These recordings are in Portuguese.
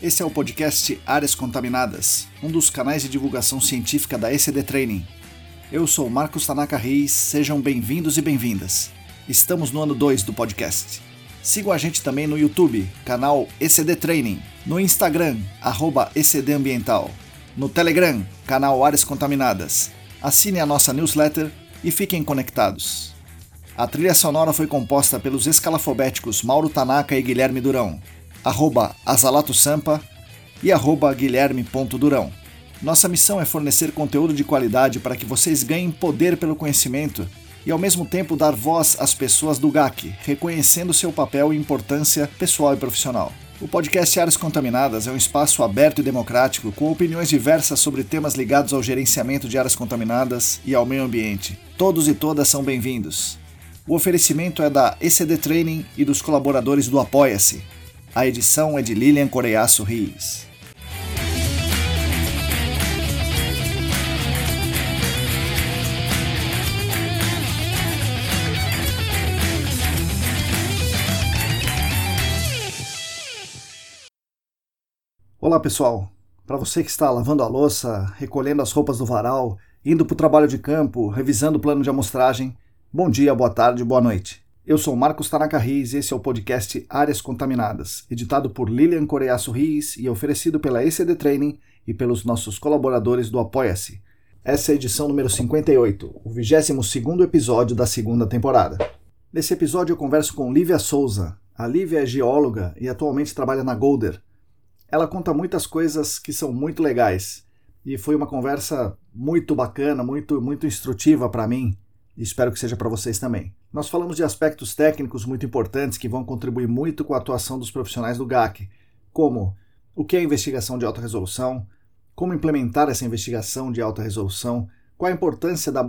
Esse é o podcast Áreas Contaminadas, um dos canais de divulgação científica da ECD Training. Eu sou Marcos Tanaka Reis, sejam bem-vindos e bem-vindas. Estamos no ano 2 do podcast. Sigam a gente também no YouTube, canal ECD Training, no Instagram, arroba ECD Ambiental, no Telegram, canal Áreas Contaminadas. Assine a nossa newsletter e fiquem conectados. A trilha sonora foi composta pelos escalafobéticos Mauro Tanaka e Guilherme Durão, arroba Azalato Sampa e arroba Guilherme.durão. Nossa missão é fornecer conteúdo de qualidade para que vocês ganhem poder pelo conhecimento e ao mesmo tempo dar voz às pessoas do GAC, reconhecendo seu papel e importância pessoal e profissional. O podcast Áreas Contaminadas é um espaço aberto e democrático com opiniões diversas sobre temas ligados ao gerenciamento de áreas contaminadas e ao meio ambiente. Todos e todas são bem-vindos. O oferecimento é da ECD Training e dos colaboradores do Apoia-se. A edição é de Lilian Coreiaço Rios. Olá pessoal, para você que está lavando a louça, recolhendo as roupas do varal, indo para o trabalho de campo, revisando o plano de amostragem, bom dia, boa tarde, boa noite. Eu sou Marcos Tanaka Riz e esse é o podcast Áreas Contaminadas, editado por Lilian Coreaço Riz e oferecido pela ECD Training e pelos nossos colaboradores do Apoia-se. Essa é a edição número 58, o 22º episódio da segunda temporada. Nesse episódio eu converso com Lívia Souza. A Lívia é geóloga e atualmente trabalha na Golder, ela conta muitas coisas que são muito legais e foi uma conversa muito bacana, muito muito instrutiva para mim e espero que seja para vocês também. Nós falamos de aspectos técnicos muito importantes que vão contribuir muito com a atuação dos profissionais do GAC, como o que é investigação de alta resolução, como implementar essa investigação de alta resolução, qual a importância da,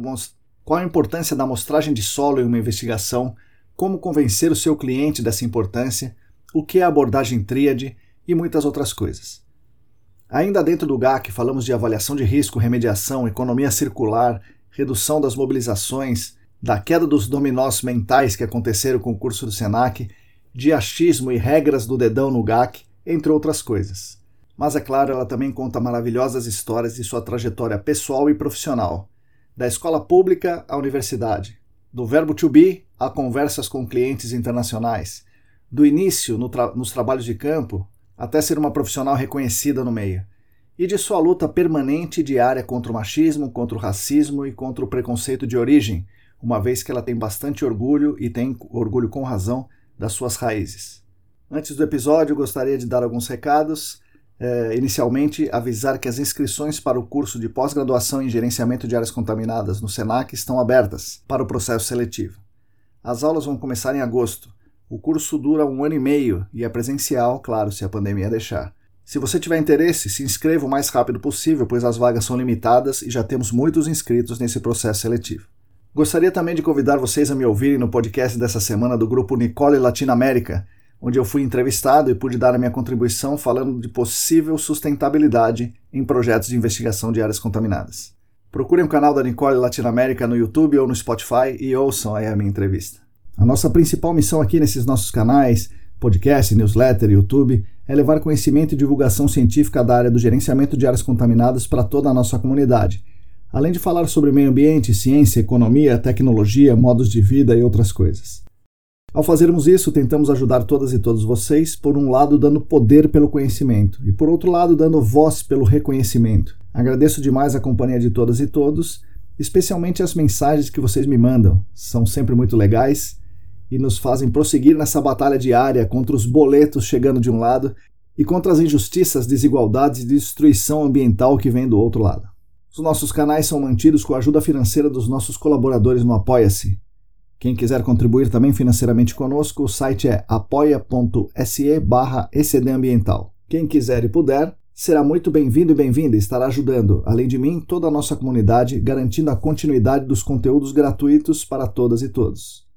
qual a importância da amostragem de solo em uma investigação, como convencer o seu cliente dessa importância, o que é a abordagem tríade e muitas outras coisas. Ainda dentro do GAC, falamos de avaliação de risco, remediação, economia circular, redução das mobilizações, da queda dos dominós mentais que aconteceram com o curso do SENAC, de achismo e regras do dedão no GAC, entre outras coisas. Mas é claro, ela também conta maravilhosas histórias de sua trajetória pessoal e profissional, da escola pública à universidade, do verbo to be a conversas com clientes internacionais, do início no tra nos trabalhos de campo até ser uma profissional reconhecida no meio, e de sua luta permanente e diária contra o machismo, contra o racismo e contra o preconceito de origem, uma vez que ela tem bastante orgulho e tem orgulho com razão das suas raízes. Antes do episódio, gostaria de dar alguns recados. É, inicialmente, avisar que as inscrições para o curso de pós-graduação em gerenciamento de áreas contaminadas no SENAC estão abertas para o processo seletivo. As aulas vão começar em agosto o curso dura um ano e meio e é presencial, claro, se a pandemia deixar. Se você tiver interesse, se inscreva o mais rápido possível, pois as vagas são limitadas e já temos muitos inscritos nesse processo seletivo. Gostaria também de convidar vocês a me ouvirem no podcast dessa semana do grupo Nicole Latinoamérica, onde eu fui entrevistado e pude dar a minha contribuição falando de possível sustentabilidade em projetos de investigação de áreas contaminadas. Procurem o canal da Nicole Latinoamérica no YouTube ou no Spotify e ouçam aí a minha entrevista. A nossa principal missão aqui nesses nossos canais, podcast, newsletter, YouTube, é levar conhecimento e divulgação científica da área do gerenciamento de áreas contaminadas para toda a nossa comunidade, além de falar sobre meio ambiente, ciência, economia, tecnologia, modos de vida e outras coisas. Ao fazermos isso, tentamos ajudar todas e todos vocês, por um lado, dando poder pelo conhecimento e, por outro lado, dando voz pelo reconhecimento. Agradeço demais a companhia de todas e todos, especialmente as mensagens que vocês me mandam. São sempre muito legais e nos fazem prosseguir nessa batalha diária contra os boletos chegando de um lado e contra as injustiças, desigualdades e destruição ambiental que vem do outro lado. Os nossos canais são mantidos com a ajuda financeira dos nossos colaboradores no Apoia-se. Quem quiser contribuir também financeiramente conosco, o site é apoia.se barra ecdambiental. Quem quiser e puder, será muito bem-vindo e bem-vinda e estará ajudando, além de mim, toda a nossa comunidade, garantindo a continuidade dos conteúdos gratuitos para todas e todos.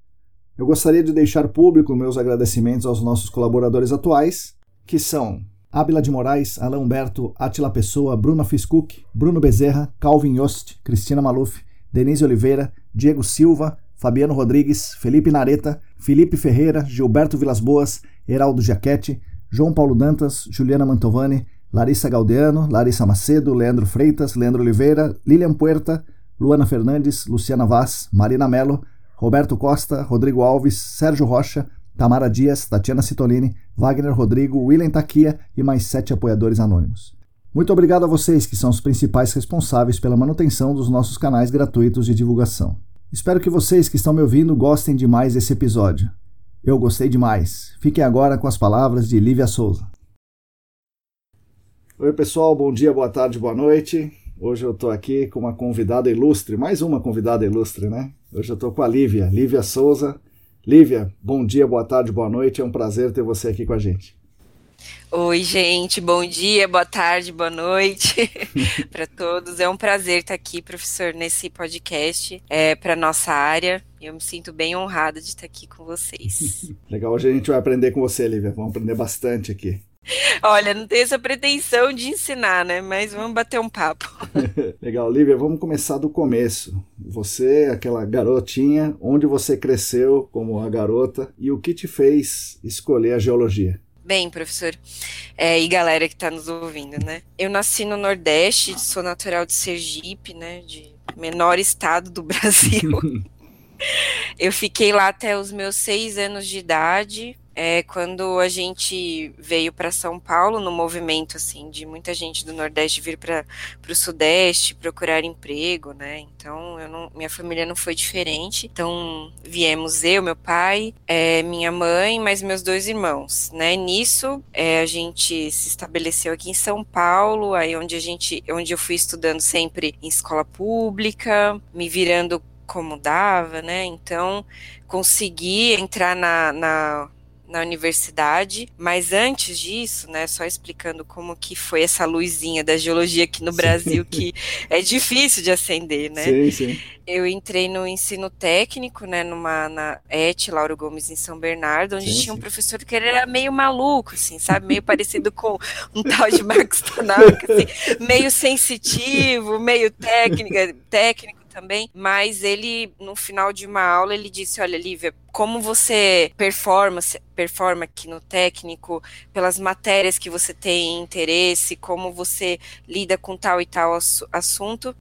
Eu gostaria de deixar público meus agradecimentos aos nossos colaboradores atuais, que são Ábila de Moraes, Alain Humberto, Atila Pessoa, Bruno Fiscook, Bruno Bezerra, Calvin Yost, Cristina Maluf, Denise Oliveira, Diego Silva, Fabiano Rodrigues, Felipe Nareta, Felipe Ferreira, Gilberto Vilas Boas, Heraldo Jaquete, João Paulo Dantas, Juliana Mantovani, Larissa Galdeano, Larissa Macedo, Leandro Freitas, Leandro Oliveira, Lilian Puerta, Luana Fernandes, Luciana Vaz, Marina Mello, Roberto Costa, Rodrigo Alves, Sérgio Rocha, Tamara Dias, Tatiana Citolini, Wagner Rodrigo, William Taquia e mais sete apoiadores anônimos. Muito obrigado a vocês que são os principais responsáveis pela manutenção dos nossos canais gratuitos de divulgação. Espero que vocês que estão me ouvindo gostem demais desse episódio. Eu gostei demais. Fiquem agora com as palavras de Lívia Souza. Oi, pessoal, bom dia, boa tarde, boa noite. Hoje eu estou aqui com uma convidada ilustre, mais uma convidada ilustre, né? Hoje eu estou com a Lívia, Lívia Souza. Lívia, bom dia, boa tarde, boa noite. É um prazer ter você aqui com a gente. Oi, gente, bom dia, boa tarde, boa noite para todos. É um prazer estar aqui, professor, nesse podcast é, para nossa área. Eu me sinto bem honrada de estar aqui com vocês. Legal, hoje a gente vai aprender com você, Lívia. Vamos aprender bastante aqui. Olha, não tenho essa pretensão de ensinar, né? Mas vamos bater um papo. Legal, Lívia, vamos começar do começo. Você, aquela garotinha, onde você cresceu como uma garota e o que te fez escolher a geologia? Bem, professor, é, e galera que está nos ouvindo, né? Eu nasci no Nordeste, sou natural de Sergipe, né? De menor estado do Brasil. Eu fiquei lá até os meus seis anos de idade é quando a gente veio para São Paulo no movimento assim de muita gente do Nordeste vir para o Sudeste procurar emprego, né? Então não, minha família não foi diferente. Então viemos eu, meu pai, é, minha mãe, mais meus dois irmãos, né? Nisso é, a gente se estabeleceu aqui em São Paulo, aí onde a gente, onde eu fui estudando sempre em escola pública, me virando como dava, né? Então consegui entrar na, na na universidade, mas antes disso, né, só explicando como que foi essa luzinha da geologia aqui no Brasil, que é difícil de acender, né? Sim, sim. Eu entrei no ensino técnico, né, numa na ET Lauro Gomes em São Bernardo, onde sim, tinha um professor que era meio maluco, assim, sabe, meio parecido com um tal de Marcos Tanaka, assim, meio sensitivo, meio técnico, técnico também, mas ele, no final de uma aula, ele disse: Olha, Lívia, como você performa, performa aqui no técnico, pelas matérias que você tem interesse, como você lida com tal e tal assunto,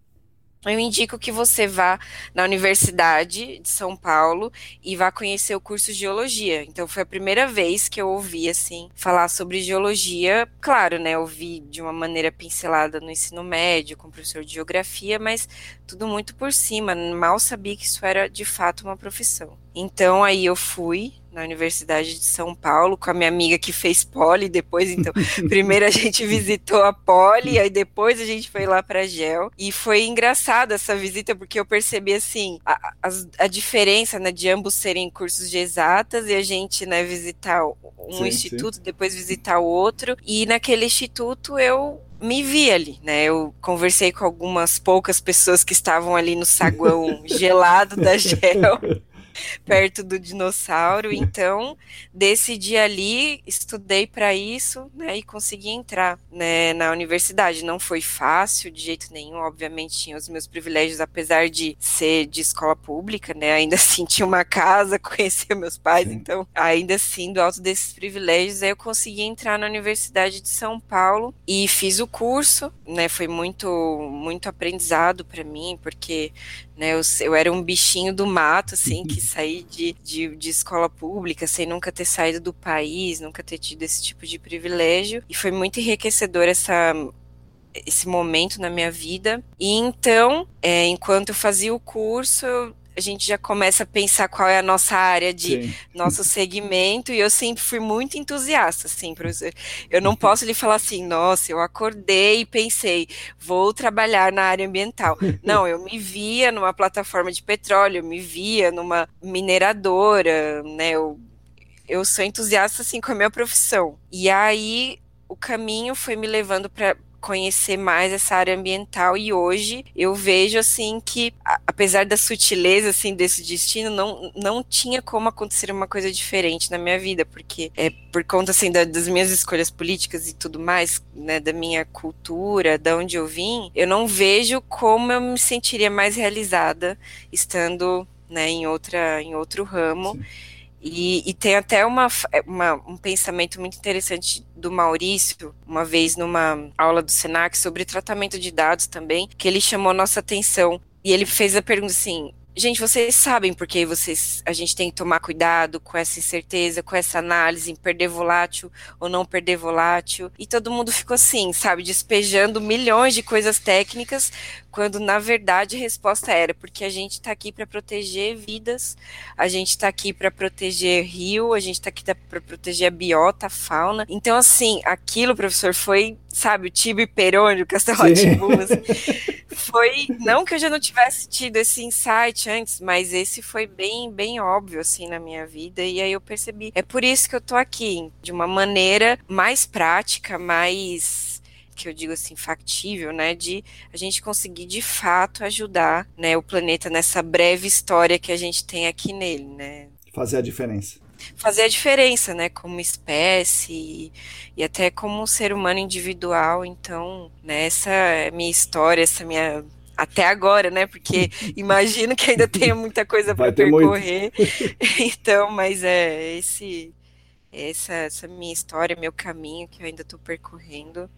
eu indico que você vá na Universidade de São Paulo e vá conhecer o curso de Geologia. Então foi a primeira vez que eu ouvi assim falar sobre geologia. Claro, né, ouvi de uma maneira pincelada no ensino médio com o professor de geografia, mas tudo muito por cima, mal sabia que isso era de fato uma profissão. Então aí eu fui na Universidade de São Paulo com a minha amiga que fez poli, depois então, primeiro a gente visitou a poli, aí depois a gente foi lá para Gel, e foi engraçado essa visita porque eu percebi assim, a, a, a, diferença, né, de ambos serem cursos de exatas e a gente, né, visitar um sim, instituto, sim. depois visitar o outro, e naquele instituto eu me vi ali, né? Eu conversei com algumas poucas pessoas que estavam ali no saguão gelado da Gel. perto do dinossauro. Então, decidi ali, estudei para isso, né, e consegui entrar, né, na universidade. Não foi fácil de jeito nenhum, obviamente tinha os meus privilégios, apesar de ser de escola pública, né, ainda assim tinha uma casa, conhecia meus pais, Sim. então, ainda assim, do alto desses privilégios, aí eu consegui entrar na Universidade de São Paulo e fiz o curso, né, foi muito, muito aprendizado para mim, porque né? Eu, eu era um bichinho do mato, assim, que saí de, de, de, escola pública sem nunca ter saído do país, nunca ter tido esse tipo de privilégio. E foi muito enriquecedor essa, esse momento na minha vida. E então, é, enquanto eu fazia o curso, eu a gente já começa a pensar qual é a nossa área de Sim. nosso segmento, e eu sempre fui muito entusiasta, assim, professor. Eu não posso lhe falar assim, nossa, eu acordei e pensei, vou trabalhar na área ambiental. Não, eu me via numa plataforma de petróleo, eu me via numa mineradora, né? Eu, eu sou entusiasta, assim, com a minha profissão. E aí o caminho foi me levando para conhecer mais essa área ambiental e hoje eu vejo assim que apesar da sutileza assim desse destino não, não tinha como acontecer uma coisa diferente na minha vida porque é por conta assim da, das minhas escolhas políticas e tudo mais né da minha cultura da onde eu vim eu não vejo como eu me sentiria mais realizada estando né em outra em outro ramo Sim. E, e, tem até uma, uma, um pensamento muito interessante do Maurício, uma vez numa aula do Senac, sobre tratamento de dados também, que ele chamou nossa atenção. E ele fez a pergunta assim: Gente, vocês sabem porque vocês, a gente tem que tomar cuidado com essa incerteza, com essa análise em perder volátil ou não perder volátil. E todo mundo ficou assim, sabe, despejando milhões de coisas técnicas, quando na verdade a resposta era porque a gente está aqui para proteger vidas, a gente está aqui para proteger rio, a gente está aqui para proteger a biota, a fauna. Então, assim, aquilo, professor, foi, sabe, o Tibo Peroni, o Castelo assim, foi, não que eu já não tivesse tido esse insight antes, mas esse foi bem, bem óbvio, assim, na minha vida, e aí eu percebi, é por isso que eu tô aqui, de uma maneira mais prática, mais que eu digo assim, factível, né, de a gente conseguir de fato ajudar, né, o planeta nessa breve história que a gente tem aqui nele, né. Fazer a diferença. Fazer a diferença, né, como espécie e, e até como um ser humano individual. Então, né, essa é minha história, essa minha até agora, né? Porque imagino que ainda tenha muita coisa para percorrer. então, mas é esse essa, essa minha história, meu caminho que eu ainda estou percorrendo.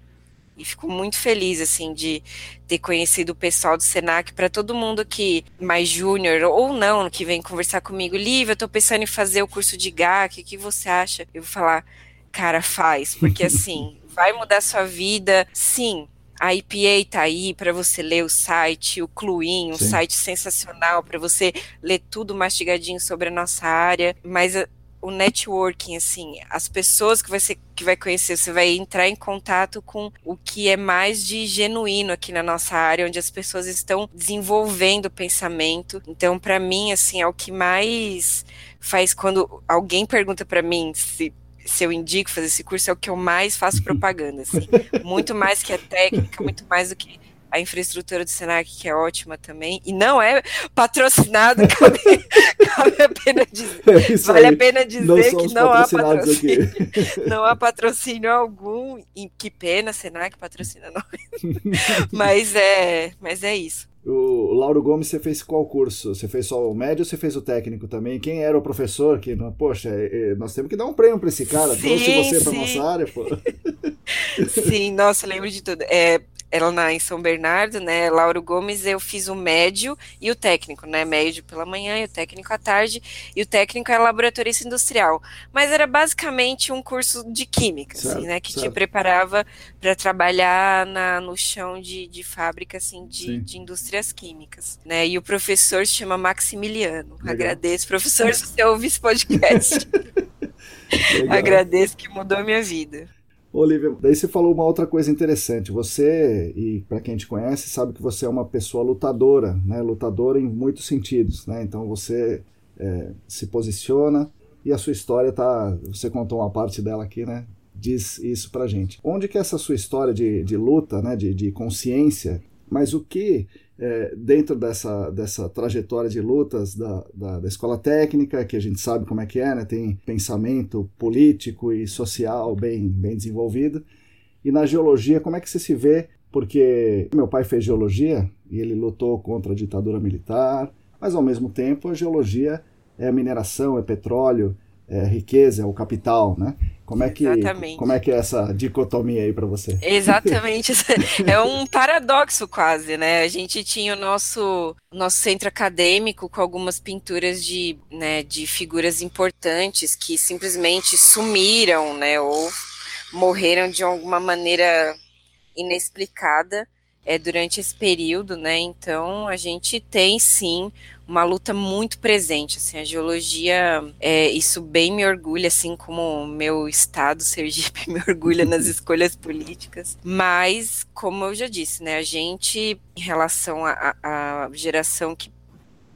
E fico muito feliz, assim, de ter conhecido o pessoal do Senac. Para todo mundo que mais júnior ou não, que vem conversar comigo, Lívia, eu tô pensando em fazer o curso de GAC, o que você acha? Eu vou falar, cara, faz, porque assim, vai mudar sua vida. Sim, a IPA tá aí para você ler o site, o Cluin, um Sim. site sensacional para você ler tudo mastigadinho sobre a nossa área, mas o networking, assim, as pessoas que você que vai conhecer, você vai entrar em contato com o que é mais de genuíno aqui na nossa área, onde as pessoas estão desenvolvendo o pensamento. Então, para mim, assim, é o que mais faz quando alguém pergunta para mim se se eu indico fazer esse curso, é o que eu mais faço propaganda, assim. Muito mais que a técnica, muito mais do que a infraestrutura do Senac, que é ótima também, e não é patrocinado, cabe, cabe a pena dizer, é vale aí. a pena dizer não que não há patrocínio, não há patrocínio algum, e que pena, Senac patrocina nós, mas é, mas é isso. O Lauro Gomes, você fez qual curso? Você fez só o médio ou você fez o técnico também? Quem era o professor que, poxa, é, é, nós temos que dar um prêmio para esse cara, sim, trouxe você para nossa área, pô. Sim, nossa, lembro de tudo. É, ela na, em São Bernardo, né, Lauro Gomes, eu fiz o médio e o técnico, né, médio pela manhã e o técnico à tarde, e o técnico é laboratorista industrial, mas era basicamente um curso de química, assim, certo, assim, né, que certo. te preparava para trabalhar na, no chão de, de fábrica, assim, de, de indústrias químicas, né, e o professor se chama Maximiliano, Legal. agradeço, professor, se você ouve esse podcast, agradeço que mudou a minha vida. Olivia, daí você falou uma outra coisa interessante. Você, e para quem te conhece, sabe que você é uma pessoa lutadora, né? Lutadora em muitos sentidos, né? Então você é, se posiciona e a sua história tá. Você contou uma parte dela aqui, né? Diz isso pra gente. Onde que essa sua história de, de luta, né? De, de consciência, mas o que é, dentro dessa, dessa trajetória de lutas da, da, da, escola técnica, que a gente sabe como é que é, né? tem pensamento político e social bem, bem desenvolvido. E na geologia, como é que você se vê? Porque meu pai fez geologia e ele lutou contra a ditadura militar, mas ao mesmo tempo a geologia é mineração, é petróleo, é riqueza, é o capital, né? Como é que Exatamente. como é que é essa dicotomia aí para você? Exatamente, é um paradoxo quase, né? A gente tinha o nosso nosso centro acadêmico com algumas pinturas de, né, de figuras importantes que simplesmente sumiram, né, ou morreram de alguma maneira inexplicada é, durante esse período, né? Então a gente tem sim uma luta muito presente, assim, a geologia, é, isso bem me orgulha, assim como o meu estado, Sergipe, me orgulha nas escolhas políticas, mas, como eu já disse, né, a gente, em relação à geração que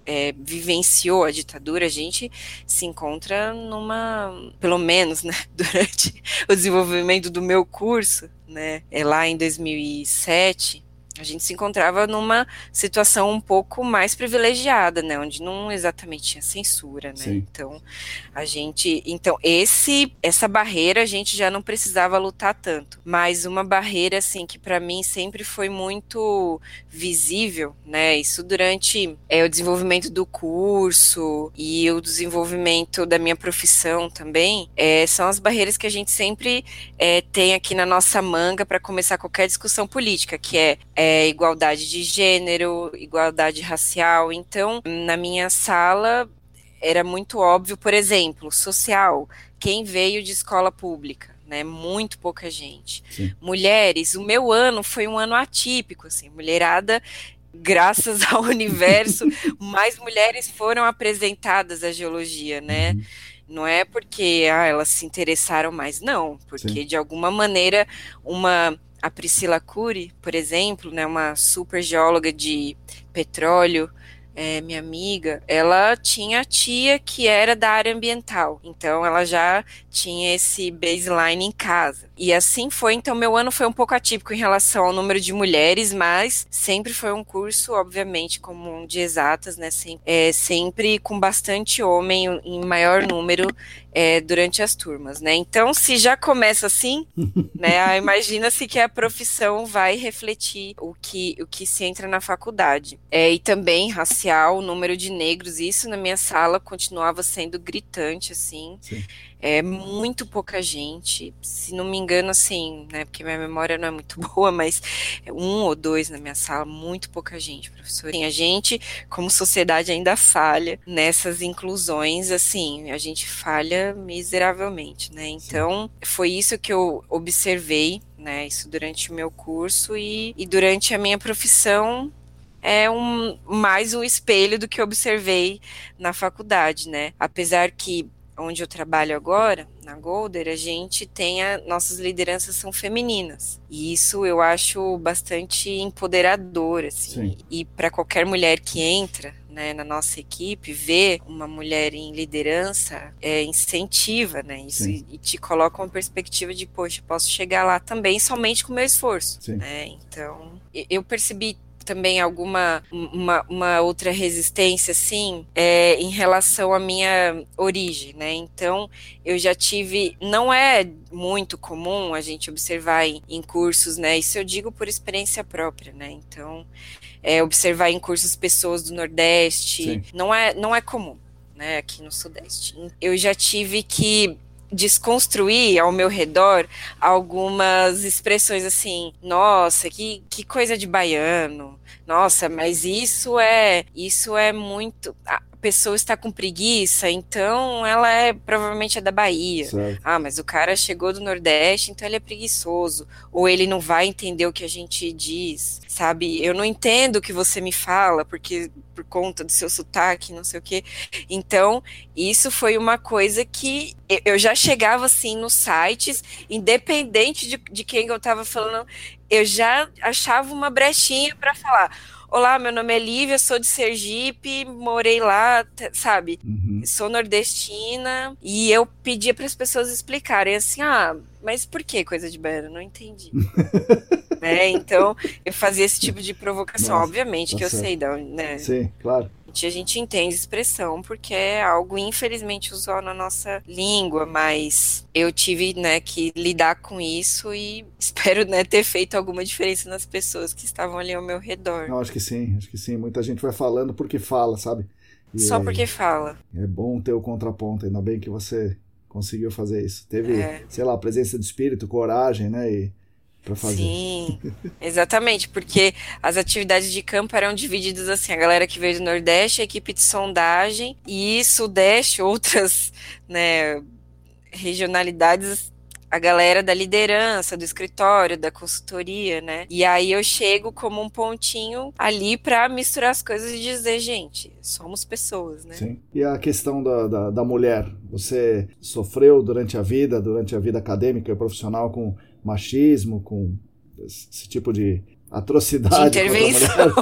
é, vivenciou a ditadura, a gente se encontra numa, pelo menos, né, durante o desenvolvimento do meu curso, né, é lá em 2007, a gente se encontrava numa situação um pouco mais privilegiada, né, onde não exatamente tinha censura, né? Sim. Então, a gente, então esse essa barreira a gente já não precisava lutar tanto, mas uma barreira assim que para mim sempre foi muito visível, né? Isso durante é, o desenvolvimento do curso e o desenvolvimento da minha profissão também, é, são as barreiras que a gente sempre é, tem aqui na nossa manga para começar qualquer discussão política, que é, é igualdade de gênero, igualdade racial. Então, na minha sala era muito óbvio, por exemplo, social, quem veio de escola pública, né? Muito pouca gente. Sim. Mulheres, o meu ano foi um ano atípico, assim, mulherada graças ao universo, mais mulheres foram apresentadas à geologia, né? Uhum. Não é porque ah, elas se interessaram mais, não, porque Sim. de alguma maneira uma a Priscila Cury, por exemplo, né, uma super geóloga de petróleo, é, minha amiga, ela tinha tia que era da área ambiental, então ela já tinha esse baseline em casa. E assim foi, então meu ano foi um pouco atípico em relação ao número de mulheres, mas sempre foi um curso, obviamente, como um de exatas, né? Sempre, é, sempre com bastante homem em maior número é, durante as turmas, né? Então, se já começa assim, né? Imagina-se que a profissão vai refletir o que, o que se entra na faculdade. É, e também racial, o número de negros, isso na minha sala continuava sendo gritante, assim. Sim. É muito pouca gente, se não me engano, assim, né? Porque minha memória não é muito boa, mas um ou dois na minha sala, muito pouca gente, professor. Assim, a gente, como sociedade, ainda falha nessas inclusões, assim, a gente falha miseravelmente, né? Então, foi isso que eu observei, né? Isso durante o meu curso e, e durante a minha profissão é um mais um espelho do que observei na faculdade, né? Apesar que onde eu trabalho agora, na Golder, a gente tem a, nossas lideranças são femininas. E isso eu acho bastante empoderador, assim. Sim. E para qualquer mulher que entra né, na nossa equipe, ver uma mulher em liderança é, incentiva, né? Isso e, e, te coloca uma perspectiva de, poxa, posso chegar lá também somente com o meu esforço. Né? Então, eu percebi também alguma uma, uma outra resistência, assim, é, em relação à minha origem, né? Então, eu já tive, não é muito comum a gente observar em, em cursos, né? Isso eu digo por experiência própria, né? Então, é, observar em cursos pessoas do Nordeste, não é, não é comum, né? Aqui no Sudeste. Eu já tive que desconstruir ao meu redor algumas expressões assim, nossa, que, que coisa de baiano, nossa, mas isso é isso é muito a pessoa está com preguiça, então ela é provavelmente é da Bahia. Certo. Ah, mas o cara chegou do Nordeste, então ele é preguiçoso, ou ele não vai entender o que a gente diz, sabe? Eu não entendo o que você me fala, porque por conta do seu sotaque, não sei o quê. Então, isso foi uma coisa que eu já chegava assim nos sites, independente de, de quem eu estava falando, eu já achava uma brechinha para falar. Olá, meu nome é Lívia, sou de Sergipe, morei lá, sabe? Uhum. Sou nordestina. E eu pedia para as pessoas explicarem assim: ah, mas por que coisa de baiano? Não entendi. né? Então, eu fazia esse tipo de provocação. Nossa, Obviamente tá que certo. eu sei, né? Sim, claro a gente entende expressão porque é algo infelizmente usual na nossa língua, mas eu tive, né, que lidar com isso e espero, né, ter feito alguma diferença nas pessoas que estavam ali ao meu redor. Eu acho que sim, acho que sim. Muita gente vai falando porque fala, sabe? E Só é, porque fala. É bom ter o contraponto, ainda bem que você conseguiu fazer isso. Teve, é. sei lá, presença de espírito, coragem, né? E para fazer. Sim, exatamente, porque as atividades de campo eram divididas assim, a galera que veio do Nordeste, a equipe de sondagem e Sudeste, outras, né, regionalidades a galera da liderança, do escritório, da consultoria, né? E aí eu chego como um pontinho ali para misturar as coisas e dizer, gente, somos pessoas, né? Sim. E a questão da, da, da mulher, você sofreu durante a vida, durante a vida acadêmica e profissional com machismo, com esse tipo de atrocidade. De intervenção.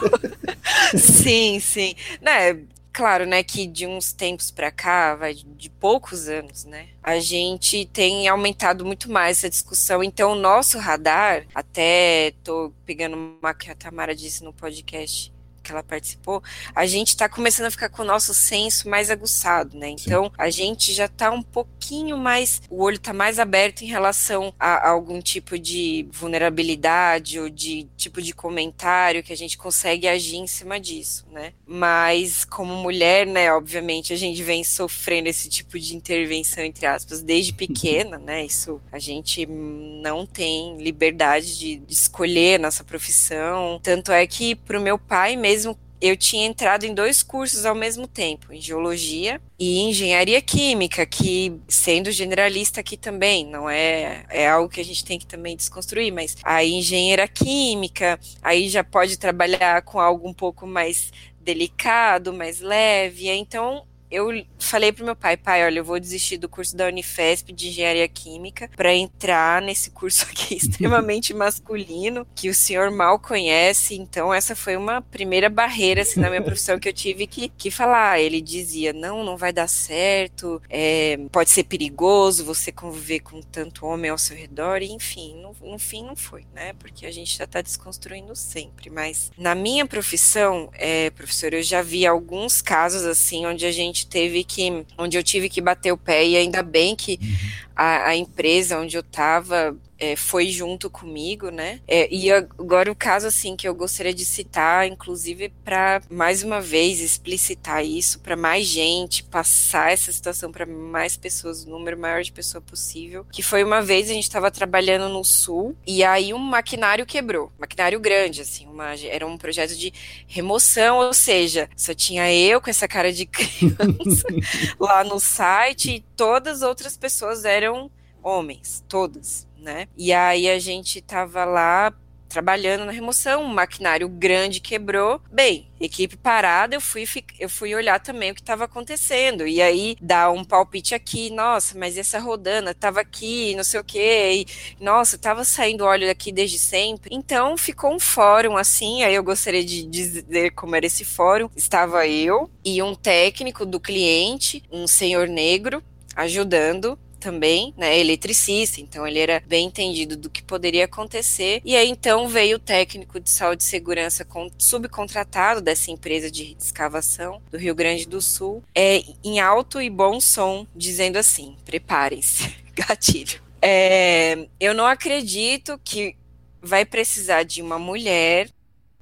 sim, sim. Né, claro, né, que de uns tempos para cá, vai de poucos anos, né, a gente tem aumentado muito mais essa discussão. Então, o nosso radar, até tô pegando uma que a Tamara disse no podcast, que ela participou, a gente está começando a ficar com o nosso senso mais aguçado, né? Então, Sim. a gente já está um pouquinho mais, o olho está mais aberto em relação a, a, algum tipo de vulnerabilidade ou de tipo de comentário que a gente consegue agir em cima disso, né? Mas como mulher, né, obviamente a gente vem sofrendo esse tipo de intervenção entre aspas desde pequena, né? Isso a gente não tem liberdade de, de escolher nossa profissão. Tanto é que pro meu pai mesmo mesmo eu tinha entrado em dois cursos ao mesmo tempo, em geologia e engenharia química, que sendo generalista aqui também, não é é algo que a gente tem que também desconstruir, mas a engenheira química, aí já pode trabalhar com algo um pouco mais delicado, mais leve, então eu falei pro meu pai, pai, olha, eu vou desistir do curso da Unifesp de Engenharia Química para entrar nesse curso aqui extremamente masculino, que o senhor mal conhece. Então, essa foi uma primeira barreira assim, na minha profissão que eu tive que, que falar. Ele dizia, não, não vai dar certo, é, pode ser perigoso você conviver com tanto homem ao seu redor, e enfim, no, no fim não foi, né? Porque a gente já está desconstruindo sempre. Mas na minha profissão, é, professor, eu já vi alguns casos assim onde a gente teve que, onde eu tive que bater o pé e ainda bem que uhum. a, a empresa onde eu estava é, foi junto comigo, né? É, e agora o caso assim que eu gostaria de citar, inclusive para mais uma vez explicitar isso para mais gente, passar essa situação para mais pessoas, o número maior de pessoas possível. Que foi uma vez a gente estava trabalhando no sul e aí um maquinário quebrou, maquinário grande assim, uma, era um projeto de remoção, ou seja, só tinha eu com essa cara de criança lá no site e todas as outras pessoas eram homens, todas né? E aí a gente tava lá trabalhando na remoção, um maquinário grande quebrou. Bem, equipe parada, eu fui, eu fui olhar também o que estava acontecendo. E aí dá um palpite aqui, nossa, mas essa rodana estava aqui, não sei o quê. E, nossa, estava saindo óleo daqui desde sempre. Então ficou um fórum assim. Aí eu gostaria de dizer como era esse fórum. Estava eu e um técnico do cliente, um senhor negro, ajudando também, né, eletricista, então ele era bem entendido do que poderia acontecer. E aí então veio o técnico de saúde e segurança subcontratado dessa empresa de escavação do Rio Grande do Sul, é, em alto e bom som, dizendo assim: preparem-se, gatilho. É, eu não acredito que vai precisar de uma mulher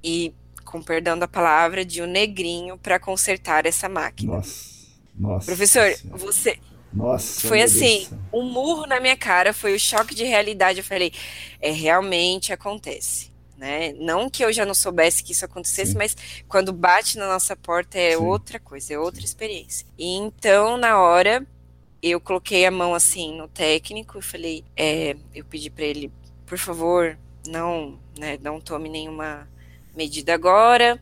e, com perdão da palavra, de um negrinho para consertar essa máquina. Nossa. Nossa. Professor, você nossa. Foi assim, um murro na minha cara, foi o choque de realidade. Eu falei, é realmente acontece. Né? Não que eu já não soubesse que isso acontecesse, Sim. mas quando bate na nossa porta é Sim. outra coisa, é outra Sim. experiência. E então, na hora, eu coloquei a mão assim no técnico e falei, é, eu pedi para ele, por favor, não, né, não tome nenhuma medida agora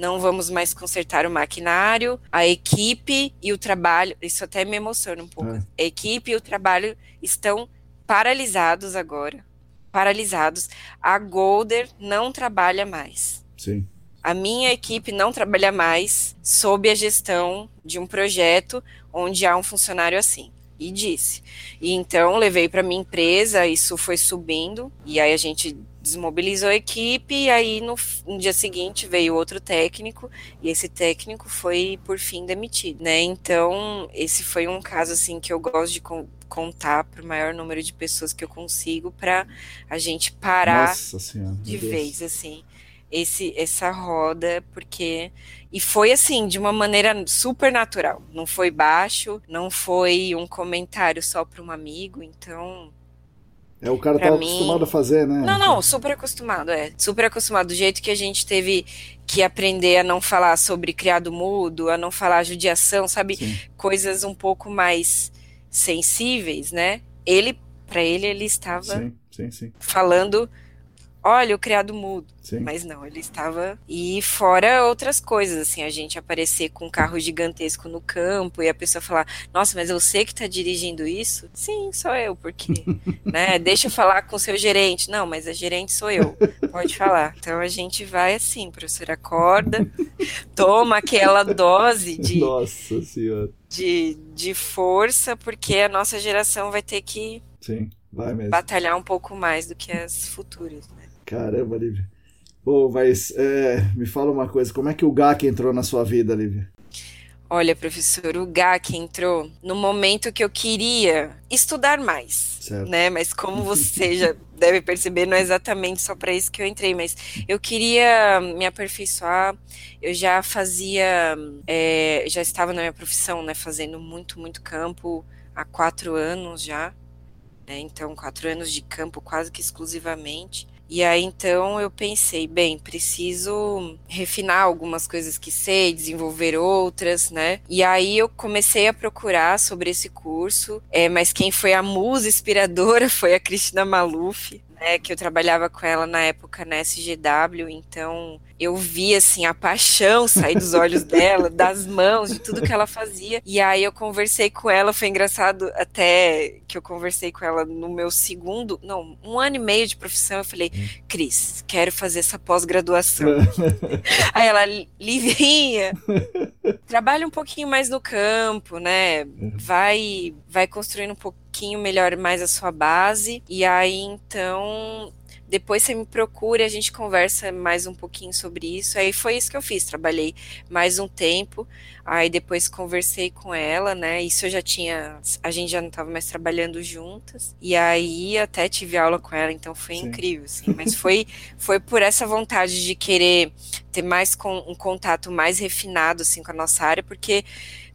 não vamos mais consertar o maquinário, a equipe e o trabalho, isso até me emociona um pouco. É. A equipe e o trabalho estão paralisados agora. Paralisados. A Golder não trabalha mais. Sim. A minha equipe não trabalha mais sob a gestão de um projeto onde há um funcionário assim. E disse. E então levei para minha empresa, isso foi subindo, e aí a gente desmobilizou a equipe e aí no, no, dia seguinte veio outro técnico e esse técnico foi por fim demitido, né? Então esse foi um caso assim que eu gosto de con contar para o maior número de pessoas que eu consigo para a gente parar senhora, de vez assim esse essa roda porque e foi assim de uma maneira super natural. Não foi baixo não foi um comentário só para um amigo então é, o cara tá mim... acostumado a fazer, né? Não, não, super acostumado, é. Super acostumado. Do jeito que a gente teve que aprender a não falar sobre criado mudo, a não falar judiação, sabe? Sim. Coisas um pouco mais sensíveis, né? Ele, para ele, ele estava sim, sim, sim. falando olha o criado mudo. Sim. Mas não, ele estava. E fora outras coisas, assim, a gente aparecer com um carro gigantesco no campo e a pessoa falar: Nossa, mas eu sei que está dirigindo isso? Sim, sou eu, porque. né? Deixa eu falar com o seu gerente. Não, mas a gerente sou eu. Pode falar. Então a gente vai assim, professor, acorda, toma aquela dose de. Nossa Senhora. De, de força, porque a nossa geração vai ter que. Sim, vai mesmo. Batalhar um pouco mais do que as futuras, né? Caramba, Lívia. Pô, mas é, me fala uma coisa, como é que o GAC entrou na sua vida, Lívia? Olha, professor, o GAC entrou no momento que eu queria estudar mais, certo. né? Mas como você já deve perceber, não é exatamente só para isso que eu entrei, mas eu queria me aperfeiçoar. Eu já fazia, é, já estava na minha profissão, né? Fazendo muito, muito campo há quatro anos já. Né, então, quatro anos de campo quase que exclusivamente. E aí então eu pensei, bem, preciso refinar algumas coisas que sei, desenvolver outras, né? E aí eu comecei a procurar sobre esse curso, é, mas quem foi a musa inspiradora foi a Cristina Maluf, né, que eu trabalhava com ela na época na SGW, então eu vi assim a paixão sair dos olhos dela, das mãos, de tudo que ela fazia. E aí eu conversei com ela, foi engraçado até que eu conversei com ela no meu segundo, não, um ano e meio de profissão, eu falei: "Cris, quero fazer essa pós-graduação". aí ela: "Livinha, trabalha um pouquinho mais no campo, né? Vai vai construindo um pouco pouquinho melhor mais a sua base. E aí, então, depois você me procura, a gente conversa mais um pouquinho sobre isso. Aí foi isso que eu fiz, trabalhei mais um tempo, aí depois conversei com ela, né? Isso eu já tinha, a gente já não estava mais trabalhando juntas. E aí até tive aula com ela, então foi Sim. incrível, assim. Mas foi foi por essa vontade de querer ter mais com, um contato mais refinado assim com a nossa área, porque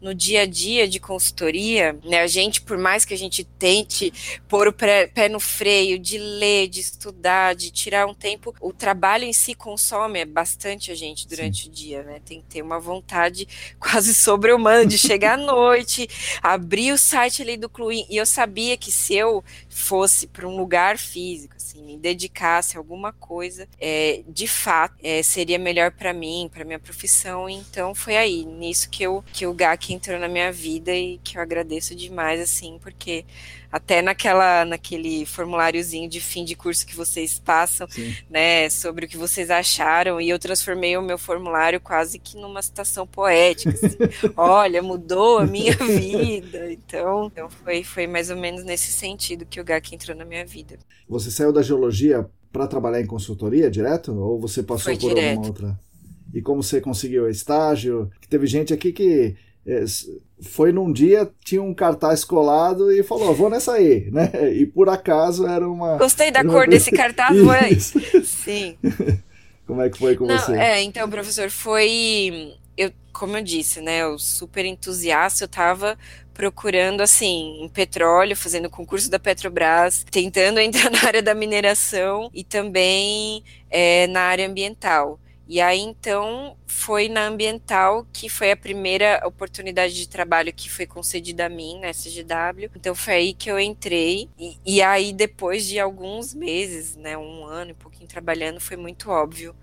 no dia a dia de consultoria, né, a gente, por mais que a gente tente pôr o pé, no freio, de ler, de estudar, de tirar um tempo, o trabalho em si consome bastante a gente durante Sim. o dia, né? Tem que ter uma vontade quase sobre-humana de chegar à noite, abrir o site ali do Cluin, e eu sabia que se eu fosse para um lugar físico, assim, me dedicasse a alguma coisa, é, de fato, é, seria melhor para mim, para minha profissão. Então foi aí, nisso que eu que o GAC entrou na minha vida e que eu agradeço demais, assim, porque até naquela naquele formuláriozinho de fim de curso que vocês passam, Sim. né, sobre o que vocês acharam, e eu transformei o meu formulário quase que numa citação poética. Assim. Olha, mudou a minha vida. Então, então foi, foi mais ou menos nesse sentido que o GAC entrou na minha vida. Você saiu da geologia para trabalhar em consultoria direto? Ou você passou foi por direto. alguma outra? E como você conseguiu estágio? Teve gente aqui que foi num dia, tinha um cartaz colado e falou, vou nessa aí, né? E por acaso era uma... Gostei da cor desse cartaz, foi? Sim. Como é que foi com Não, você? É, então, professor, foi... Eu, como eu disse, né, eu super entusiasta, eu tava procurando, assim, em petróleo, fazendo concurso da Petrobras, tentando entrar na área da mineração e também é, na área ambiental. E aí, então, foi na Ambiental que foi a primeira oportunidade de trabalho que foi concedida a mim, na SGW. Então, foi aí que eu entrei. E, e aí, depois de alguns meses, né, um ano e um pouquinho trabalhando, foi muito óbvio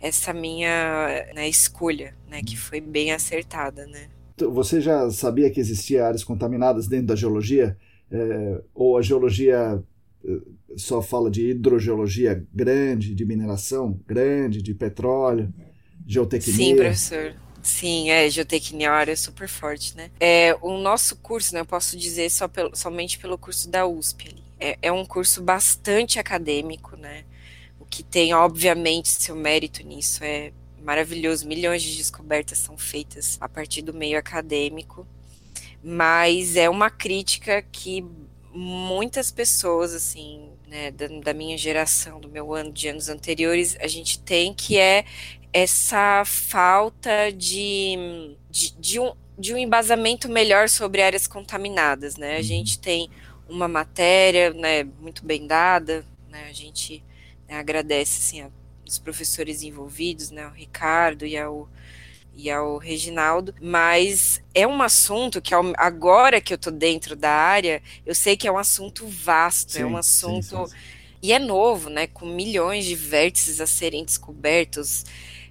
essa minha né, escolha, né, que foi bem acertada, né. Você já sabia que existia áreas contaminadas dentro da geologia? É, ou a geologia só fala de hidrogeologia grande, de mineração grande, de petróleo, geotecnia. Sim, professor. Sim, é, geotecnia é uma área super forte, né? É, o nosso curso, né, eu posso dizer só pelo, somente pelo curso da USP ali. É, é um curso bastante acadêmico, né? O que tem, obviamente, seu mérito nisso é maravilhoso. Milhões de descobertas são feitas a partir do meio acadêmico, mas é uma crítica que muitas pessoas, assim, né, da, da, minha geração, do meu ano, de anos anteriores, a gente tem que é essa falta de, de, de um, de um embasamento melhor sobre áreas contaminadas, né? A uhum. gente tem uma matéria, né, muito bem dada, né? A gente né, agradece, assim, aos professores envolvidos, né, o Ricardo e ao e ao Reginaldo, mas é um assunto que agora que eu tô dentro da área, eu sei que é um assunto vasto, é sim, é um assunto sim, sim, E é novo, né? Com milhões de vértices a serem descobertos,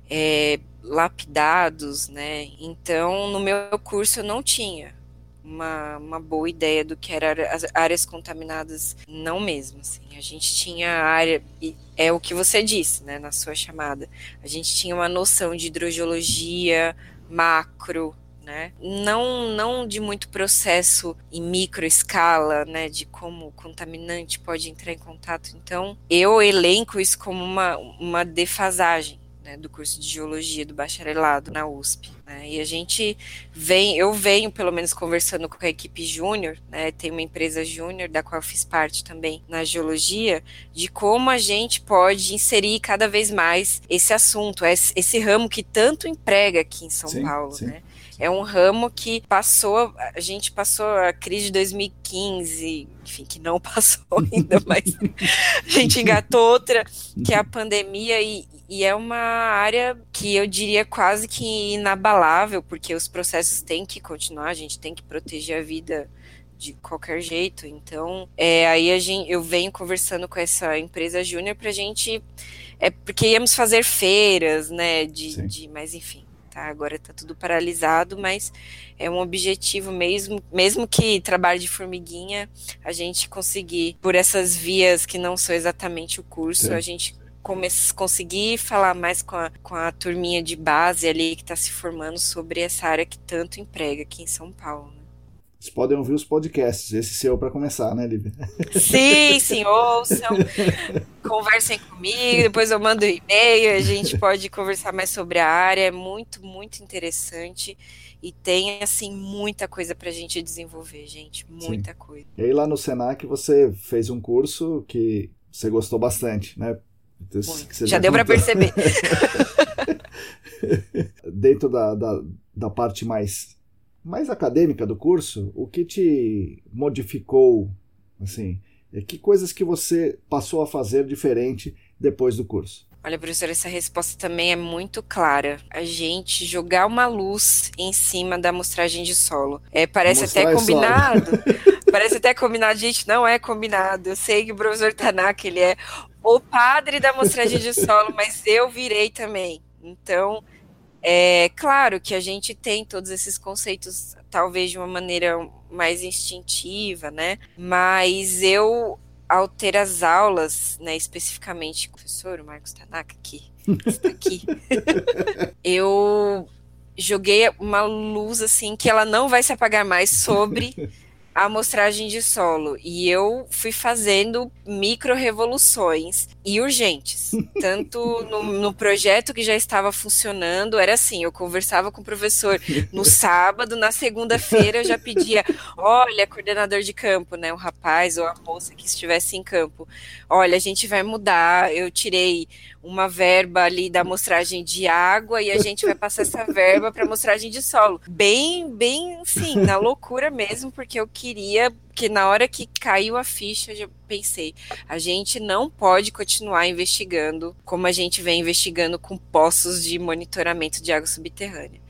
é, lapidados, né? Então, no meu curso eu não tinha uma, uma boa ideia do que eram as áreas contaminadas, não mesmo. Assim. A gente tinha área, é o que você disse, né, na sua chamada. A gente tinha uma noção de hidrogeologia macro, né? Não, não de muito processo em micro escala, né? De como o contaminante pode entrar em contato. Então, eu elenco isso como uma, uma defasagem né, do curso de geologia do bacharelado na USP. Né, e a gente vem, eu venho pelo menos conversando com a equipe júnior, né, tem uma empresa júnior da qual eu fiz parte também na geologia, de como a gente pode inserir cada vez mais esse assunto, esse, ramo que tanto emprega aqui em São sim, Paulo, sim. né? É um ramo que passou, a gente passou a crise de 2015, enfim, que não passou ainda, mas a gente engatou outra, que é a pandemia, e, e é uma área que eu diria quase que inabalável, porque os processos têm que continuar, a gente tem que proteger a vida de qualquer jeito. Então, é, aí a gente, eu venho conversando com essa empresa júnior para a gente. É porque íamos fazer feiras, né? De, de, mas enfim, tá? Agora está tudo paralisado, mas é um objetivo mesmo, mesmo que trabalho de formiguinha, a gente conseguir, por essas vias que não são exatamente o curso, Sim. a gente conseguir falar mais com a, com a turminha de base ali que está se formando sobre essa área que tanto emprega aqui em São Paulo. Né? Vocês podem ouvir os podcasts, esse seu para começar, né, Lívia? Sim, sim, ouçam, conversem comigo, depois eu mando um e-mail, a gente pode conversar mais sobre a área, é muito, muito interessante e tem, assim, muita coisa para a gente desenvolver, gente, muita sim. coisa. E aí lá no Senac você fez um curso que você gostou bastante, né? Então, já deu para perceber. Dentro da, da, da parte mais mais acadêmica do curso, o que te modificou, assim, é que coisas que você passou a fazer diferente depois do curso? Olha, professora, essa resposta também é muito clara. A gente jogar uma luz em cima da amostragem de solo. É, parece até combinado. parece até combinado, gente, não é combinado. Eu sei que o professor Tanaka, ele é o padre da amostragem de solo, mas eu virei também. Então, é claro que a gente tem todos esses conceitos, talvez de uma maneira mais instintiva, né? Mas eu, ao ter as aulas, né, especificamente, o professor Marcos Tanaka aqui, está aqui, eu joguei uma luz assim que ela não vai se apagar mais sobre a amostragem de solo e eu fui fazendo micro revoluções e urgentes. Tanto no, no, projeto que já estava funcionando, era assim: eu conversava com o professor no sábado, na segunda-feira eu já pedia: olha, coordenador de campo, né? O rapaz ou a moça que estivesse em campo, olha, a gente vai mudar. Eu tirei uma verba ali da amostragem de água e a gente vai passar essa verba para amostragem de solo. Bem, bem, sim, na loucura mesmo, porque eu queria que na hora que caiu a ficha, eu pensei, a gente não pode continuar investigando como a gente vem investigando com poços de monitoramento de água subterrânea.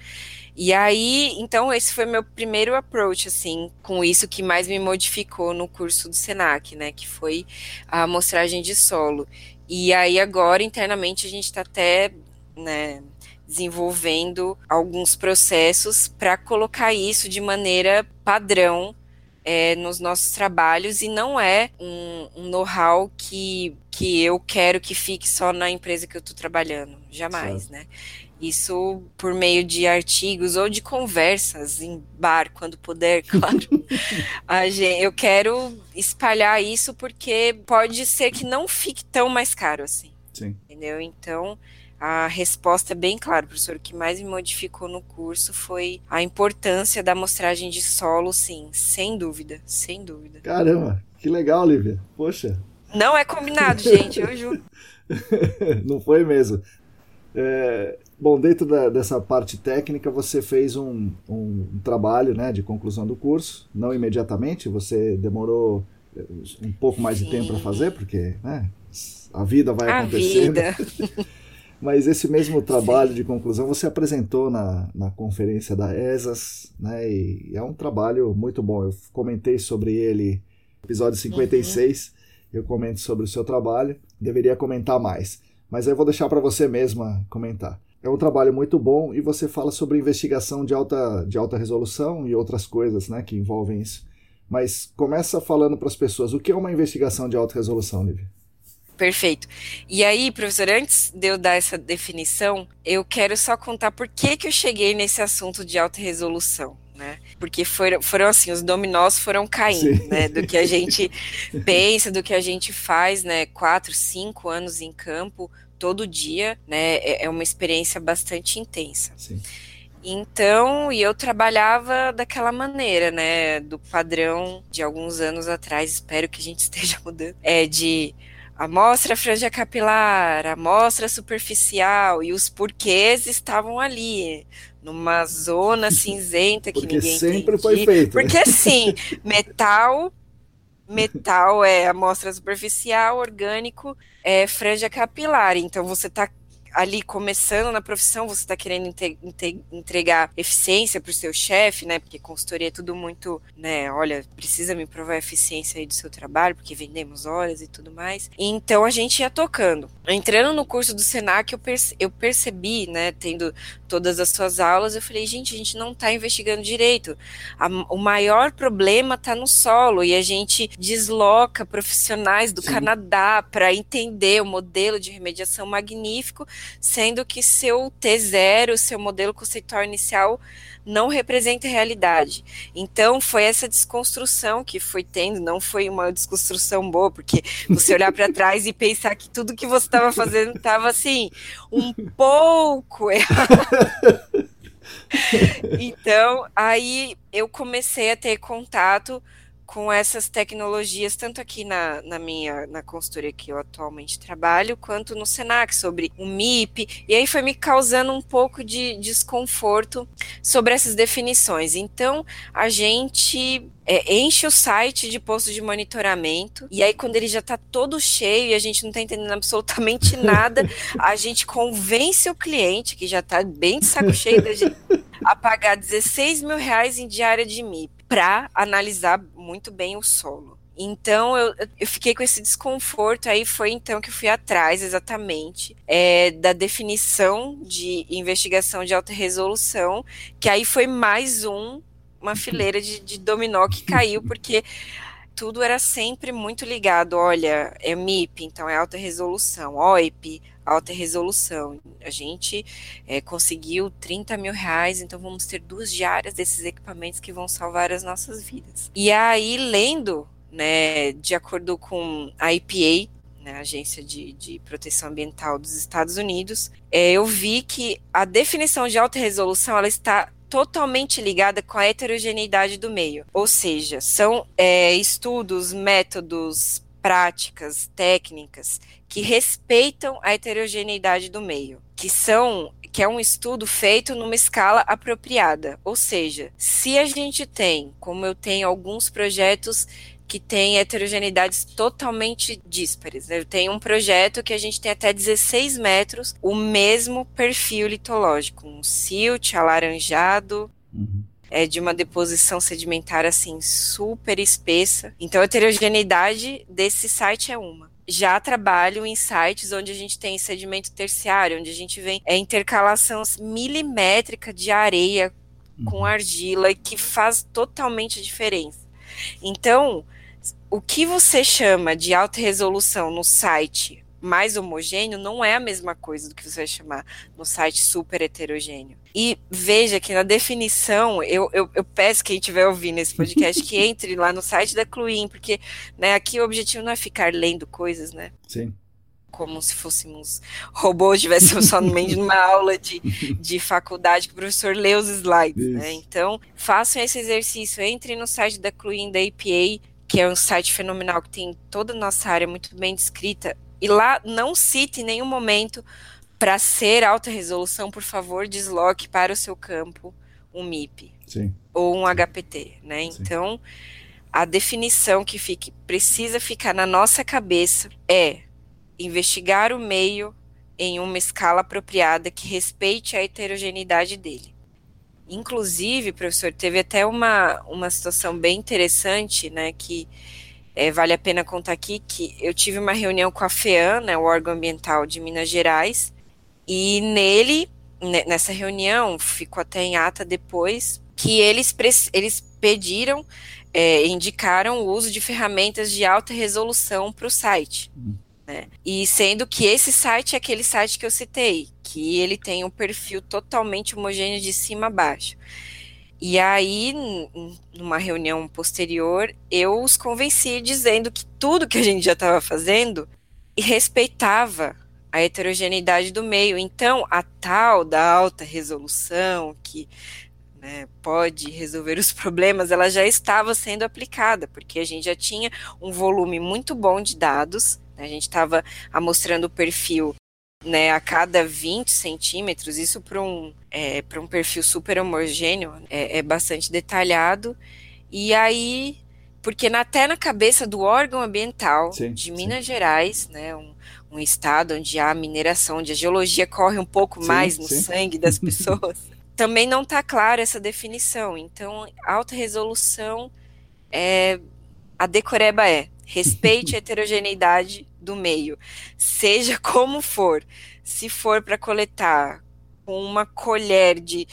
E aí, então, esse foi meu primeiro approach, assim, com isso que mais me modificou no curso do SENAC, né, que foi a amostragem de solo. E aí agora internamente a gente está até né, desenvolvendo alguns processos para colocar isso de maneira padrão é, nos nossos trabalhos e não é um, um know-how que, que eu quero que fique só na empresa que eu estou trabalhando, jamais, certo. né? Isso por meio de artigos ou de conversas em bar, quando puder, claro. gente, eu quero espalhar isso porque pode ser que não fique tão mais caro assim. Sim. Entendeu? Então, a resposta é bem clara, professor. O que mais me modificou no curso foi a importância da amostragem de solo, sim, sem dúvida, sem dúvida. Caramba, que legal, Lívia. Poxa. Não é combinado, gente, eu juro. Não foi mesmo. É, bom, dentro da, dessa parte técnica, você fez um, um, um, trabalho né, de conclusão do curso, não imediatamente, você demorou é, um pouco mais Sim. de tempo para fazer, porque né, a vida vai a acontecendo. Vida. Mas esse mesmo trabalho de conclusão você apresentou na, na conferência da ESAS, né? E é um trabalho muito bom. Eu comentei sobre ele no episódio 56. Uhum eu comente sobre o seu trabalho. Deveria comentar mais, mas eu vou deixar para você mesma comentar. É um trabalho muito bom e você fala sobre investigação de alta, de alta resolução e outras coisas né, que envolvem isso. Mas começa falando para as pessoas o que é uma investigação de alta resolução, Lívia. Perfeito. E aí, professor, antes de eu dar essa definição, eu quero só contar por que, que eu cheguei nesse assunto de alta resolução. Né? Porque foram, foram assim, os dominós foram caindo, né? Do que a gente pensa, do que a gente faz, né? Quatro, cinco anos em campo, todo dia, né? É, é uma experiência bastante intensa. Sim. Então, e eu trabalhava daquela maneira, né? Do padrão de alguns anos atrás, espero que a gente esteja mudando. É de amostra franja capilar, amostra superficial, e os porquês estavam ali, numa zona cinzenta que Porque ninguém sempre entendia. foi feito. Porque assim, metal, metal é amostra superficial, orgânico é franja capilar. Então você está ali começando na profissão, você está querendo entregar eficiência para o seu chefe, né? Porque consultoria é tudo muito, né? Olha, precisa me provar a eficiência aí do seu trabalho, porque vendemos horas e tudo mais. Então a gente ia tocando. Entrando no curso do Senac, eu, perce eu percebi, né? Tendo todas as suas aulas, eu falei, gente, a gente não está investigando direito. A, o maior problema está no solo e a gente desloca profissionais do Sim. Canadá para entender o modelo de remediação magnífico, sendo que seu T0, seu modelo conceitual inicial, não representa a realidade. Então, foi essa desconstrução que foi tendo, não foi uma desconstrução boa, porque você olhar para trás e pensar que tudo que você estava fazendo estava assim, um pouco errado. então, aí eu comecei a ter contato com essas tecnologias, tanto aqui na, na minha na consultoria que eu atualmente trabalho, quanto no Senac, sobre o MIP, e aí foi me causando um pouco de desconforto sobre essas definições. Então, a gente é, enche o site de postos de monitoramento, e aí quando ele já está todo cheio e a gente não está entendendo absolutamente nada, a gente convence o cliente, que já está bem de saco cheio da gente, a pagar 16 mil reais em diária de MIP para analisar muito bem o solo. Então eu, eu fiquei com esse desconforto, aí foi então que eu fui atrás exatamente é, da definição de investigação de alta resolução, que aí foi mais um, uma fileira de, de dominó que caiu, porque tudo era sempre muito ligado. Olha, é MIP, então é alta resolução, OIP, alta resolução. A gente é, conseguiu 30 mil reais, então vamos ter duas diárias desses equipamentos que vão salvar as nossas vidas. E aí, lendo, né, de acordo com a EPA, né, Agência de, de, Proteção Ambiental dos Estados Unidos, é, eu vi que a definição de alta resolução ela está totalmente ligada com a heterogeneidade do meio. Ou seja, são é, estudos, métodos, práticas, técnicas que respeitam a heterogeneidade do meio, que são que é um estudo feito numa escala apropriada. Ou seja, se a gente tem, como eu tenho alguns projetos que tem heterogeneidades totalmente díspares. Eu tenho um projeto que a gente tem até 16 metros o mesmo perfil litológico, um silt alaranjado, uhum. é de uma deposição sedimentar assim super espessa. Então a heterogeneidade desse site é uma já trabalho em sites onde a gente tem sedimento terciário, onde a gente vê é, intercalação milimétrica de areia com uhum. argila, que faz totalmente a diferença. Então, o que você chama de alta resolução no site mais homogêneo não é a mesma coisa do que você vai chamar no site super heterogêneo. E veja que na definição, eu, eu, eu peço quem estiver ouvindo esse podcast que entre lá no site da Cluin, porque né, aqui o objetivo não é ficar lendo coisas, né? Sim como se fôssemos robôs, estivéssemos só no meio de uma aula de, de faculdade que o professor lê os slides, né? Então, façam esse exercício, entre no site da Cluin, da APA, que é um site fenomenal que tem toda a nossa área muito bem descrita. E lá não cite em nenhum momento para ser alta resolução, por favor, desloque para o seu campo um MIP Sim. ou um HPT, né? Sim. Então, a definição que fique, precisa ficar na nossa cabeça é investigar o meio em uma escala apropriada que respeite a heterogeneidade dele. Inclusive, professor, teve até uma, uma situação bem interessante, né, que é, vale a pena contar aqui que eu tive uma reunião com a FEAM, né, o órgão ambiental de Minas Gerais, e nele, nessa reunião, ficou até em ata depois, que eles, eles pediram, é, indicaram o uso de ferramentas de alta resolução para o site. Uhum. Né? E sendo que esse site é aquele site que eu citei, que ele tem um perfil totalmente homogêneo de cima a baixo. E aí, numa reunião posterior, eu os convenci dizendo que tudo que a gente já estava fazendo respeitava a heterogeneidade do meio. Então, a tal da alta resolução, que né, pode resolver os problemas, ela já estava sendo aplicada, porque a gente já tinha um volume muito bom de dados, a gente estava amostrando o perfil né, a cada 20 centímetros, isso para um, é, um perfil super homogêneo é, é, bastante detalhado. E aí, porque na, até na cabeça do órgão ambiental sim, de Minas sim. Gerais, né, um, um, estado onde há mineração, onde a geologia corre um pouco sim, mais no sangue das pessoas, também não está clara essa definição. Então, alta resolução, é, a decoreba é respeite a heterogeneidade do meio, seja como for. Se for para coletar com uma colher de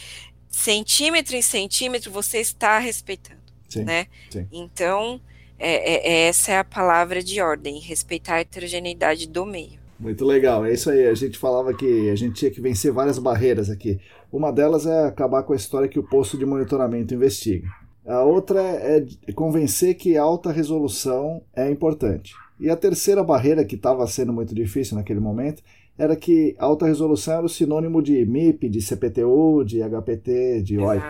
centímetro em centímetro, você está respeitando, sim, né? Sim. Então, é, é, é, essa é a palavra de ordem, respeitar a heterogeneidade do meio. Muito legal, é isso aí. A gente falava que a gente tinha que vencer várias barreiras aqui. Uma delas é acabar com a história que o posto de monitoramento investiga. A outra é convencer que alta resolução é importante. E a terceira barreira, que estava sendo muito difícil naquele momento, era que alta resolução era o sinônimo de MIP, de CPTU, de HPT, de OI.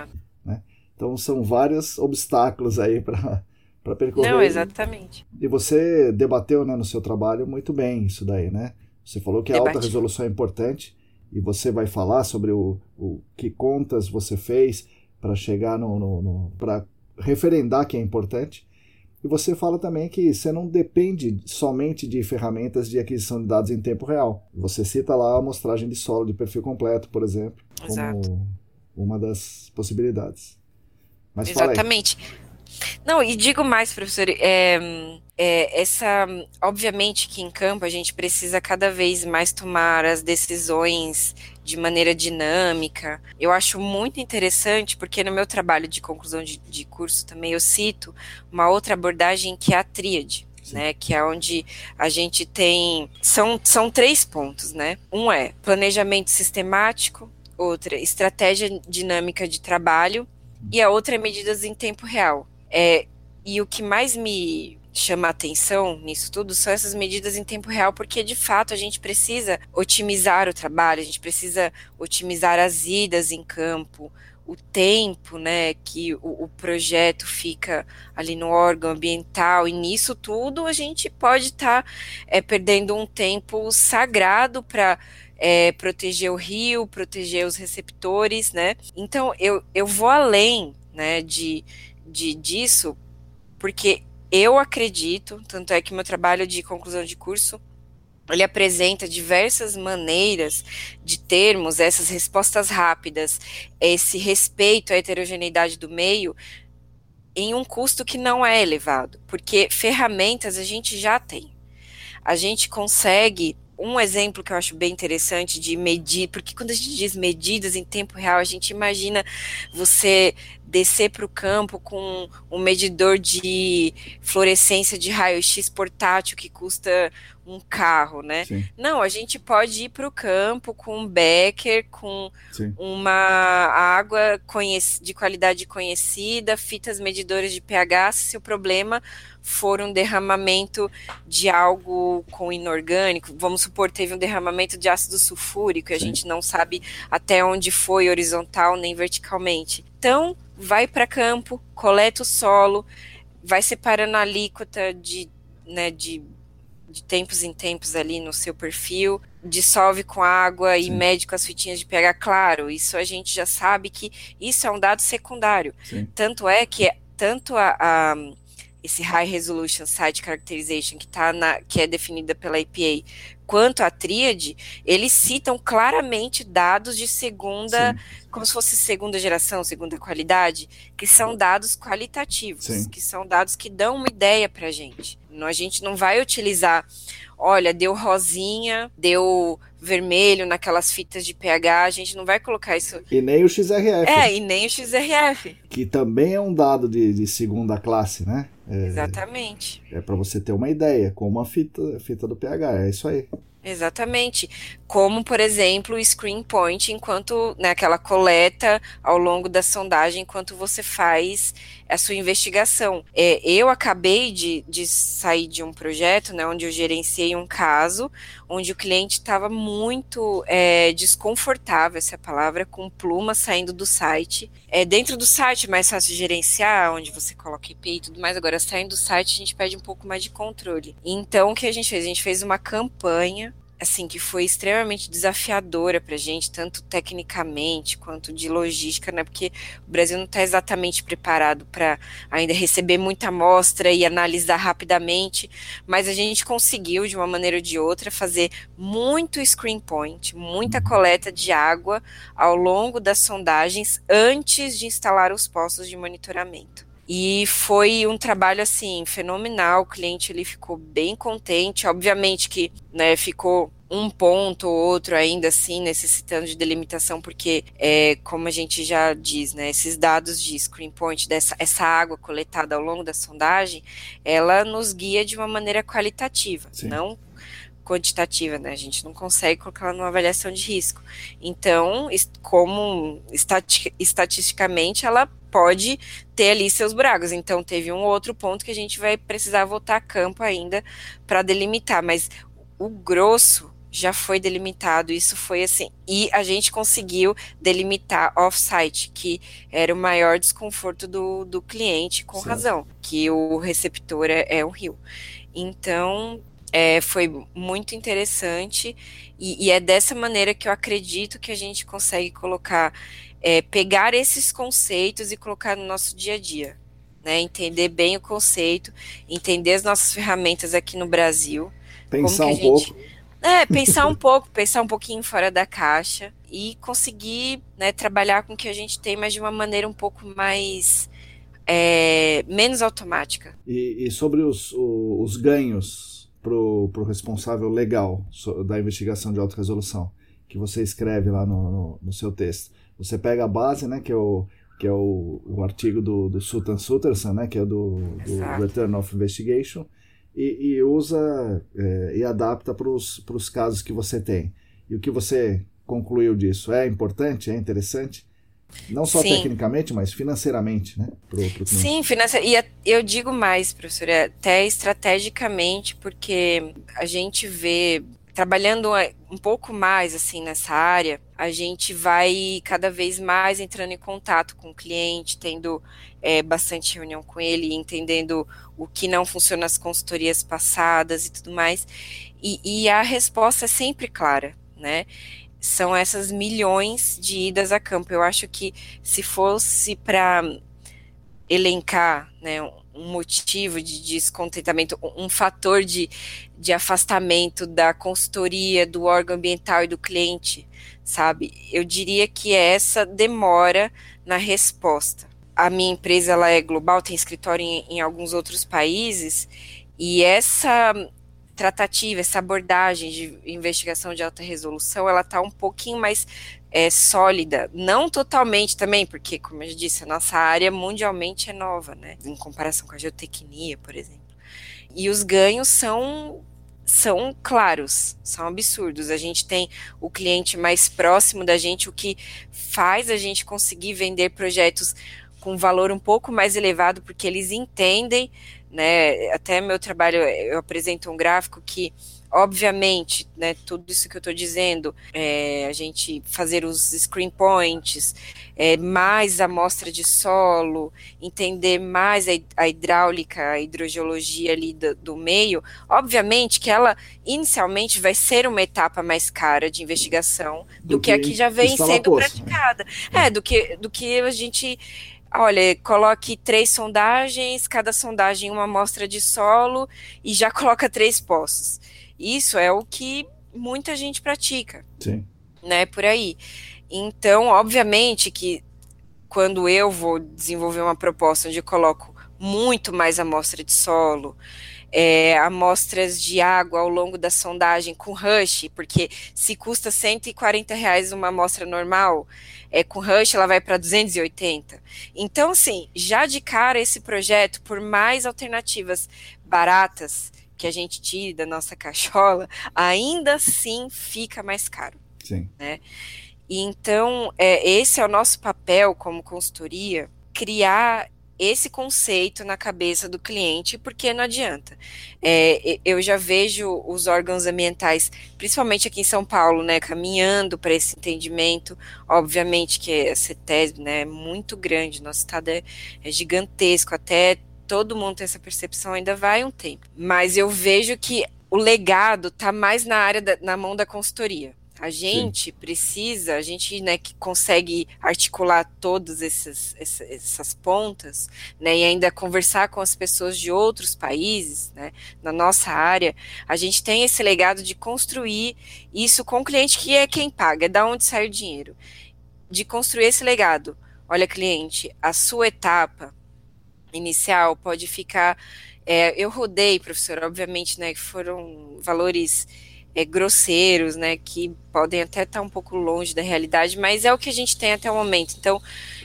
Né? Então são vários obstáculos aí para para percorrer. Não, exatamente. E você debateu né, no seu trabalho muito bem isso daí, né? Você falou que a alta resolução é importante e você vai falar sobre o, o que contas você fez para chegar no, no, no para referendar que é importante. E você fala também que você não depende somente de ferramentas de aquisição de dados em tempo real. Você cita lá a amostragem de solo de perfil completo, por exemplo, Exato. como uma das possibilidades. Mas Exatamente. Não, e digo mais, professor, é, é, essa, obviamente que em campo a gente precisa cada vez mais tomar as decisões de maneira dinâmica. Eu acho muito interessante, porque no meu trabalho de conclusão de, de curso também eu cito uma outra abordagem que é a tríade. Né, que é onde a gente tem são, são três pontos, né? Um é planejamento sistemático, outra estratégia dinâmica de trabalho e a outra é medidas em tempo real. É, e o que mais me chama atenção nisso tudo são essas medidas em tempo real, porque de fato a gente precisa otimizar o trabalho, a gente precisa otimizar as idas em campo, o tempo, né, que o, o, projeto fica ali no órgão ambiental, e nisso tudo a gente pode estar tá, é, perdendo um tempo sagrado para é, proteger o rio, proteger os receptores, né? Então eu, eu vou além, né, de, de disso, porque eu acredito, tanto é que meu trabalho de conclusão de curso ele apresenta diversas maneiras de termos essas respostas rápidas, esse respeito à heterogeneidade do meio, em um custo que não é elevado, porque ferramentas a gente já tem. A gente consegue um exemplo que eu acho bem interessante de medir, porque quando a gente diz medidas em tempo real, a gente imagina você descer para o campo com um medidor de fluorescência de raio-x portátil que custa um carro, né? Sim. Não, a gente pode ir para o campo com um becker, com Sim. uma água de qualidade conhecida, fitas medidoras de pH, se o problema for um derramamento de algo com inorgânico, vamos supor, teve um derramamento de ácido sulfúrico e a Sim. gente não sabe até onde foi horizontal nem verticalmente. Então, vai para campo, coleta o solo, vai separando a alíquota de, né, de de tempos em tempos ali no seu perfil, dissolve com água Sim. e mede com as fitinhas de pH. Claro, isso a gente já sabe que isso é um dado secundário. Sim. Tanto é que tanto a, a esse High Resolution Site Characterization que, tá na, que é definida pela EPA, quanto a tríade, eles citam claramente dados de segunda, Sim. como se fosse segunda geração, segunda qualidade, que são dados qualitativos, Sim. que são dados que dão uma ideia para a gente. A gente não vai utilizar, olha, deu rosinha, deu vermelho naquelas fitas de pH, a gente não vai colocar isso. E nem o XRF. É, e nem o XRF. Que também é um dado de, de segunda classe, né? É, Exatamente. É para você ter uma ideia, como a fita, fita do pH, é isso aí. Exatamente. Como, por exemplo, o screen point, enquanto naquela né, coleta ao longo da sondagem, enquanto você faz a sua investigação. É, eu acabei de, de sair de um projeto, né, onde eu gerenciei um caso, onde o cliente estava muito é, desconfortável, essa palavra, com pluma saindo do site. É, dentro do site é mais fácil gerenciar, onde você coloca IP e tudo mais. Agora, saindo do site, a gente pede um pouco mais de controle. Então, o que a gente fez? A gente fez uma campanha assim, que foi extremamente desafiadora para a gente, tanto tecnicamente quanto de logística, né? Porque o Brasil não está exatamente preparado para ainda receber muita amostra e analisar rapidamente, mas a gente conseguiu, de uma maneira ou de outra, fazer muito screen point, muita coleta de água ao longo das sondagens antes de instalar os postos de monitoramento. E foi um trabalho assim fenomenal. O cliente ele ficou bem contente. Obviamente que né, ficou um ponto ou outro ainda assim necessitando de delimitação, porque é, como a gente já diz, né, esses dados de screen point, dessa essa água coletada ao longo da sondagem, ela nos guia de uma maneira qualitativa, Sim. não quantitativa, né? A gente não consegue colocar ela numa avaliação de risco. Então, como estatisticamente, ela pode ter ali seus buracos. Então, teve um outro ponto que a gente vai precisar voltar a campo ainda para delimitar, mas o grosso já foi delimitado, isso foi assim, e a gente conseguiu delimitar off-site, que era o maior desconforto do, do cliente, com certo. razão, que o receptor é, é o rio. Então, é, foi muito interessante, e, e, é dessa maneira que eu acredito que a gente consegue colocar é, pegar esses conceitos e colocar no nosso dia a dia. Né, entender bem o conceito, entender as nossas ferramentas aqui no Brasil. Pensar um gente, pouco. É, pensar um pouco, pensar um pouquinho fora da caixa e conseguir né, trabalhar com o que a gente tem, mas de uma maneira um pouco mais. É, menos automática. E, e sobre os, os, os ganhos para o responsável legal da investigação de alta resolução, que você escreve lá no, no, no seu texto você pega a base, né, que é o, que é o, o artigo do, do Sultan Sutterson, né, que é do, do Return of Investigation, e, e usa é, e adapta para os casos que você tem. E o que você concluiu disso é importante, é interessante? Não só Sim. tecnicamente, mas financeiramente, né? Pro, pro Sim, financeiramente. E eu digo mais, professora, até estrategicamente, porque a gente vê trabalhando é, um pouco mais assim nessa área, a gente vai cada vez mais entrando em contato com o cliente, tendo é, bastante reunião com ele, entendendo o que não funciona nas consultorias passadas e tudo mais. E, e a resposta é sempre clara, né? São essas milhões de idas a campo. Eu acho que se fosse para elencar, né, um motivo de descontentamento, um fator de, de afastamento da consultoria, do órgão ambiental e do cliente, sabe? Eu diria que é essa demora na resposta. A minha empresa ela é global, tem escritório em, em alguns outros países, e essa tratativa, essa abordagem de investigação de alta resolução, ela está um pouquinho mais é, sólida, não totalmente também, porque, como eu disse, a nossa área mundialmente é nova, né, em comparação com a geotecnia, por exemplo. E os ganhos são são claros, são absurdos. A gente tem o cliente mais próximo da gente, o que faz a gente conseguir vender projetos com valor um pouco mais elevado, porque eles entendem, né? Até meu trabalho, eu apresento um gráfico que Obviamente, né, tudo isso que eu estou dizendo, é, a gente fazer os screen points, é, mais amostra de solo, entender mais a, a hidráulica, a hidrogeologia ali do, do, meio, obviamente que ela inicialmente vai ser uma etapa mais cara de investigação do, do que, que, a que já vem sendo praticada. É, do que, do que a gente olha, coloque três sondagens, cada sondagem uma amostra de solo e já coloca três poços. Isso é o que muita gente pratica. Sim. Né, por aí. Então, obviamente que quando eu vou desenvolver uma proposta onde eu coloco muito mais amostra de solo, é, amostras de água ao longo da sondagem com rush, porque se custa 140 reais uma amostra normal, é, com rush ela vai para 280. Então, assim, já de cara esse projeto, por mais alternativas baratas que a gente tire da nossa cachola, ainda assim fica mais caro. Sim. Né? Então, é, esse é o nosso papel como consultoria, criar esse conceito na cabeça do cliente, porque não adianta. É, eu já vejo os órgãos ambientais, principalmente aqui em São Paulo, né, caminhando para esse entendimento. Obviamente que a CETESB né, é muito grande, nosso estado é, é gigantesco, até todo mundo tem essa percepção, ainda vai um tempo. Mas eu vejo que o legado está mais na área da, na mão da consultoria. A gente Sim. precisa, a gente né, que consegue articular todas essas, essas, pontas, né, e ainda conversar com as pessoas de outros países, né, na nossa área, a gente tem esse legado de construir isso com o cliente que é quem paga, é da onde sai o dinheiro. De construir esse legado. Olha, cliente, a sua etapa inicial pode ficar. É, eu rodei, professor, obviamente, né, que foram valores é, grosseiros, né, que podem até estar um pouco longe da realidade, mas é o que a gente tem até o momento. Então,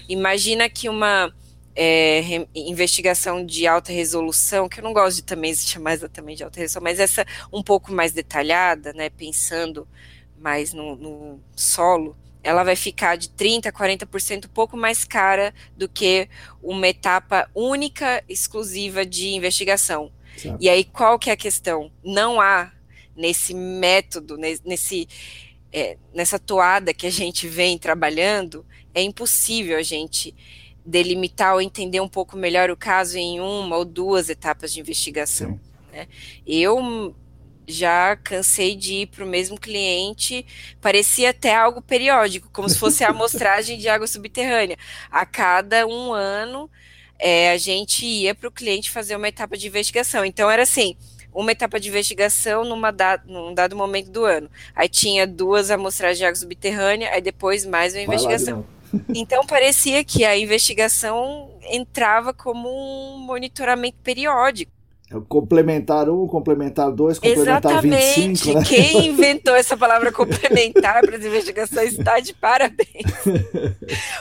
imagina que uma é, investigação de alta resolução, que eu não gosto de também chamar exatamente de alta resolução, mas essa um pouco mais detalhada, né, pensando mais no, no solo, ela vai ficar de 30% a 40% um pouco mais cara do que uma etapa única, exclusiva de investigação. Certo. E aí, qual que é a questão? Não há nesse método, nesse, é, nessa toada que a gente vem trabalhando, é impossível a gente delimitar ou entender um pouco melhor o caso em uma ou duas etapas de investigação. Né? Eu já cansei de ir para o mesmo cliente, parecia até algo periódico, como se fosse a amostragem de água subterrânea. A cada um ano, é, a gente ia para o cliente fazer uma etapa de investigação. Então, era assim: uma etapa de investigação numa da, num dado momento do ano. Aí tinha duas amostragens de água subterrânea, aí depois mais uma investigação. Então parecia que a investigação entrava como um monitoramento periódico. Complementar 1, complementar 2, complementar Exatamente. 25. Né? Quem inventou essa palavra complementar para as investigações está de parabéns.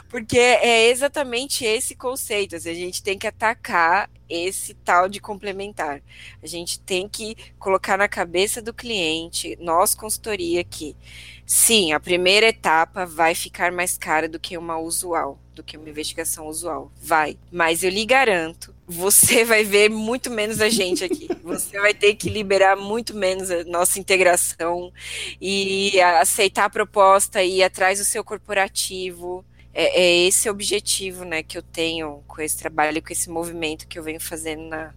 Porque é exatamente esse conceito. Assim, a gente tem que atacar esse tal de complementar. A gente tem que colocar na cabeça do cliente, nós consultoria aqui, sim, a primeira etapa vai ficar mais cara do que uma usual do que uma investigação usual. Vai. Mas eu lhe garanto, você vai ver muito menos a gente aqui. Você vai ter que liberar muito menos a nossa integração e aceitar a proposta e ir atrás do seu corporativo. É, é esse objetivo, né, que eu tenho com esse trabalho, com esse movimento que eu venho fazendo na,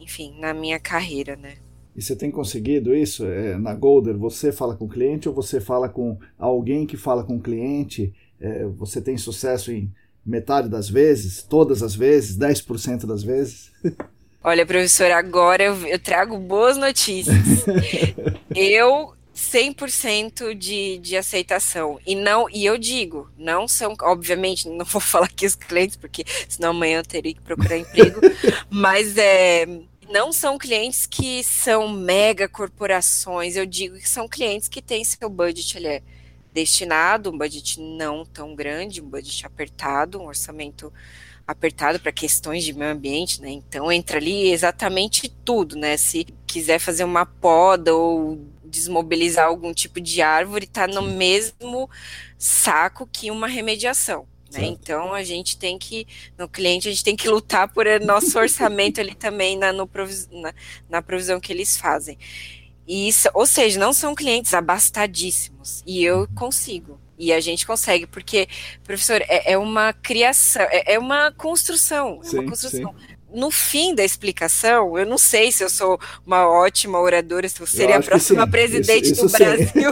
enfim, na minha carreira, né. E você tem conseguido isso? É, na Golder, você fala com o cliente ou você fala com alguém que fala com o cliente? É, você tem sucesso em metade das vezes, todas as vezes, 10% das vezes? Olha, professor, agora eu, eu trago boas notícias. eu 100% de, de aceitação. E não, e eu digo, não são, obviamente, não vou falar aqui os clientes, porque senão amanhã eu teria que procurar emprego, mas é, não são clientes que são mega corporações, eu digo que são clientes que têm seu budget ali, é destinado, um budget não tão grande, um budget apertado, um orçamento apertado para questões de meio ambiente, né? Então entra ali exatamente tudo, né? Se quiser fazer uma poda ou desmobilizar algum tipo de árvore, está no mesmo saco que uma remediação. Né? Então a gente tem que, no cliente, a gente tem que lutar por nosso orçamento ali também na, no, na, na provisão que eles fazem. E isso, ou seja, não são clientes abastadíssimos. E eu consigo. E a gente consegue, porque, professor, é, é uma criação, é, é, uma construção. É sim, uma construção. no fim da explicação, eu não sei se eu sou uma ótima oradora, se eu seria a próxima presidente isso, isso do Brasil.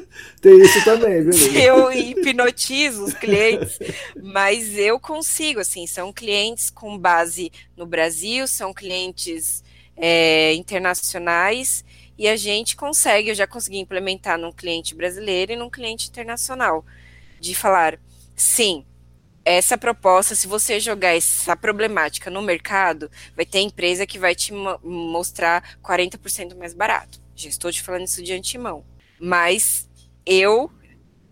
Tem isso também, viu? Eu hipnotizo os clientes, mas eu consigo, assim, são clientes com base no Brasil, são clientes é, internacionais e a gente consegue, eu já consegui implementar num cliente brasileiro e num cliente internacional, de falar, sim, essa proposta, se você jogar essa problemática no mercado, vai ter empresa que vai te mostrar 40% mais barato. Já estou te falando isso de antemão. Mas eu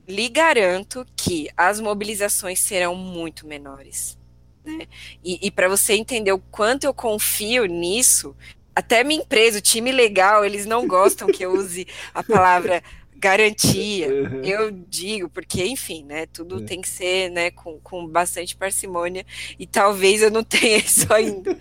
lhe garanto que as mobilizações serão muito menores. Né? E, e para você entender o quanto eu confio nisso, até minha empresa, o time legal, eles não gostam que eu use a palavra garantia. Uhum. Eu digo, porque, enfim, né, tudo é. tem que ser, né, com, com bastante parcimônia, e talvez eu não tenha isso ainda.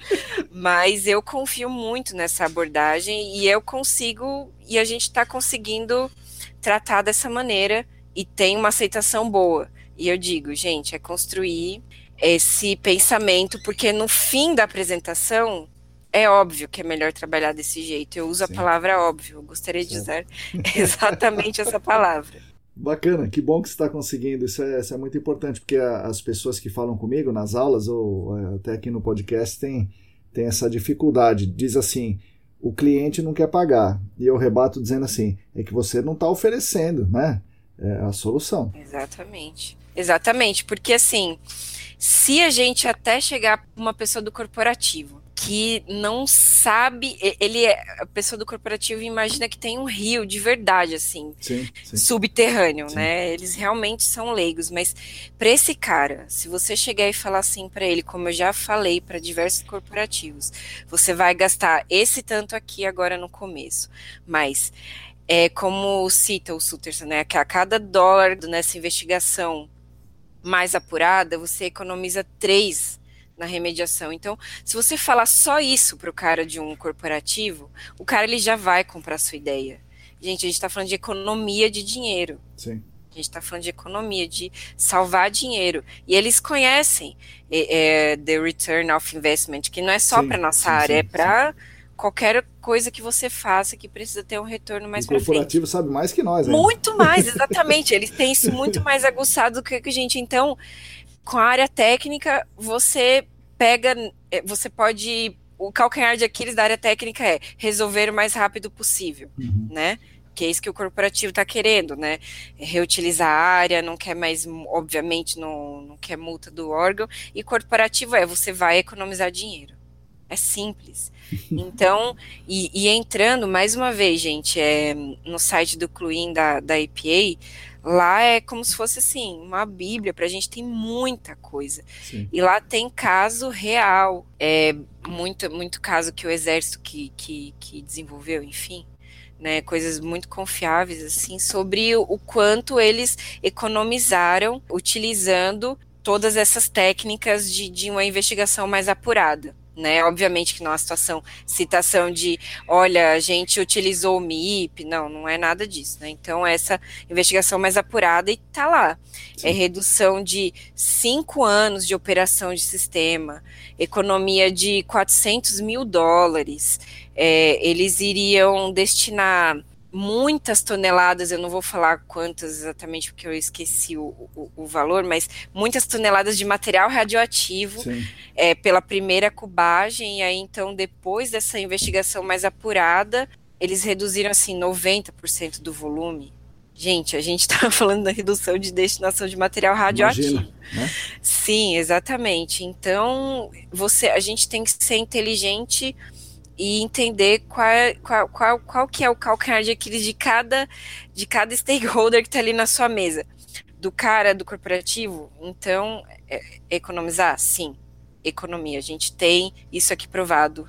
Mas eu confio muito nessa abordagem e eu consigo, e a gente está conseguindo tratar dessa maneira e tem uma aceitação boa. E eu digo, gente, é construir esse pensamento, porque no fim da apresentação é óbvio que é melhor trabalhar desse jeito. Eu uso Sim. a palavra óbvio. Eu gostaria de usar exatamente essa palavra. Bacana, que bom que você está conseguindo. Isso é, isso é, muito importante, porque as pessoas que falam comigo nas aulas ou é, até aqui no podcast têm, têm essa dificuldade. Diz assim: o cliente não quer pagar. E eu rebato dizendo assim: é que você não está oferecendo, né? É a solução. Exatamente. Exatamente, porque assim, se a gente até chegar para uma pessoa do corporativo que não sabe, ele é, a pessoa do corporativo imagina que tem um rio de verdade assim, sim, sim. subterrâneo, sim. né? Eles realmente são leigos, mas para esse cara, se você chegar e falar assim para ele, como eu já falei para diversos corporativos, você vai gastar esse tanto aqui agora no começo, mas é como cita o Sutterson, né, que a cada dólar nessa investigação mais apurada, você economiza três na remediação. Então, se você falar só isso para o cara de um corporativo, o cara ele já vai comprar a sua ideia. Gente, a gente está falando de economia de dinheiro. Sim. A gente está falando de economia, de salvar dinheiro. E eles conhecem é, é, the return of investment, que não é só para nossa sim, área, sim, é para qualquer coisa que você faça que precisa ter um retorno mais para frente. O corporativo sabe mais que nós, hein? Muito mais, exatamente. Eles têm isso muito mais aguçado do que a gente. Então, com a área técnica, você pega, é, você pode. O calcanhar de Aquiles da área técnica é resolver o mais rápido possível, uhum. né? Que é isso que o corporativo está querendo, né? Reutilizar a área, não quer mais, obviamente, não, não quer multa do órgão. E corporativo é você vai economizar dinheiro. É simples. Então, e, e, entrando mais uma vez, gente, é, no site do Cluin da, da EPA, Lá é como se fosse assim, uma bíblia, para a gente tem muita coisa. Sim. E lá tem caso real, é muito, muito caso que o exército que, que, que desenvolveu, enfim. Né, coisas muito confiáveis assim sobre o, quanto eles economizaram utilizando todas essas técnicas de, de uma investigação mais apurada né? Obviamente que não é uma situação, citação de, olha, a gente utilizou o MIP, não, não é nada disso, né? Então, essa investigação mais apurada e tá lá. Sim. É redução de cinco anos de operação de sistema, economia de 400 mil dólares, é, eles iriam destinar muitas toneladas, eu não vou falar quantas exatamente porque eu esqueci o, o, o valor, mas muitas toneladas de material radioativo é, pela primeira cubagem, e aí então depois dessa investigação mais apurada, eles reduziram assim 90% do volume. Gente, a gente está falando da redução de destinação de material radioativo. Imagina, né? Sim, exatamente. Então, você, a gente tem que ser inteligente e entender qual, qual, qual, qual que é o calcanhar de Aquiles de cada, de cada stakeholder que está ali na sua mesa. Do cara do corporativo, então, é, economizar? Sim, economia. A gente tem isso aqui provado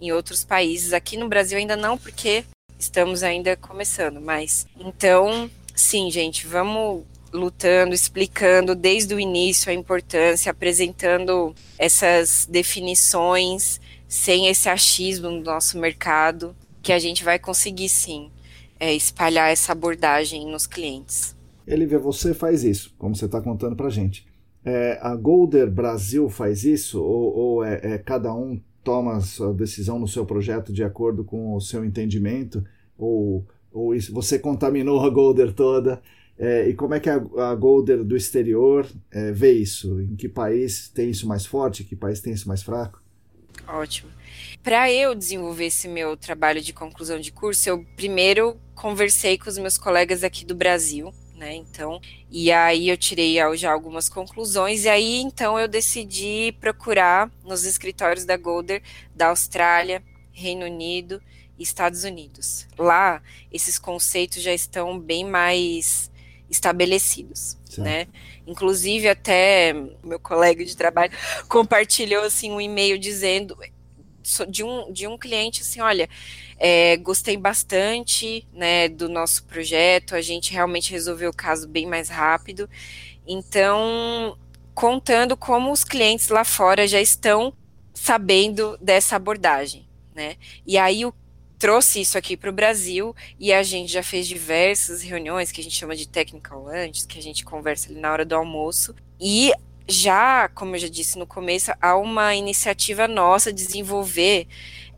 em outros países. Aqui no Brasil ainda não, porque estamos ainda começando, mas então, sim, gente, vamos lutando, explicando desde o início a importância, apresentando essas definições sem esse achismo no nosso mercado, que a gente vai conseguir sim é, espalhar essa abordagem nos clientes. Elívia, você faz isso, como você está contando para gente. É, a Golder Brasil faz isso ou, ou é, é, cada um toma a sua decisão no seu projeto de acordo com o seu entendimento? Ou, ou isso, você contaminou a Golder toda? É, e como é que a, a Golder do exterior é, vê isso? Em que país tem isso mais forte? Em que país tem isso mais fraco? Ótimo. Para eu desenvolver esse meu trabalho de conclusão de curso, eu primeiro conversei com os meus colegas aqui do Brasil, né? Então, e aí eu tirei já algumas conclusões, e aí então eu decidi procurar nos escritórios da Golder da Austrália, Reino Unido e Estados Unidos. Lá, esses conceitos já estão bem mais estabelecidos, né? Inclusive até meu colega de trabalho compartilhou assim um e-mail dizendo de um, de um cliente assim, olha, é, gostei bastante né, do nosso projeto, a gente realmente resolveu o caso bem mais rápido. Então, contando como os clientes lá fora já estão sabendo dessa abordagem. Né? E aí o trouxe isso aqui para o Brasil e a gente já fez diversas reuniões que a gente chama de technical lunch, que a gente conversa ali na hora do almoço. E já, como eu já disse no começo, há uma iniciativa nossa de desenvolver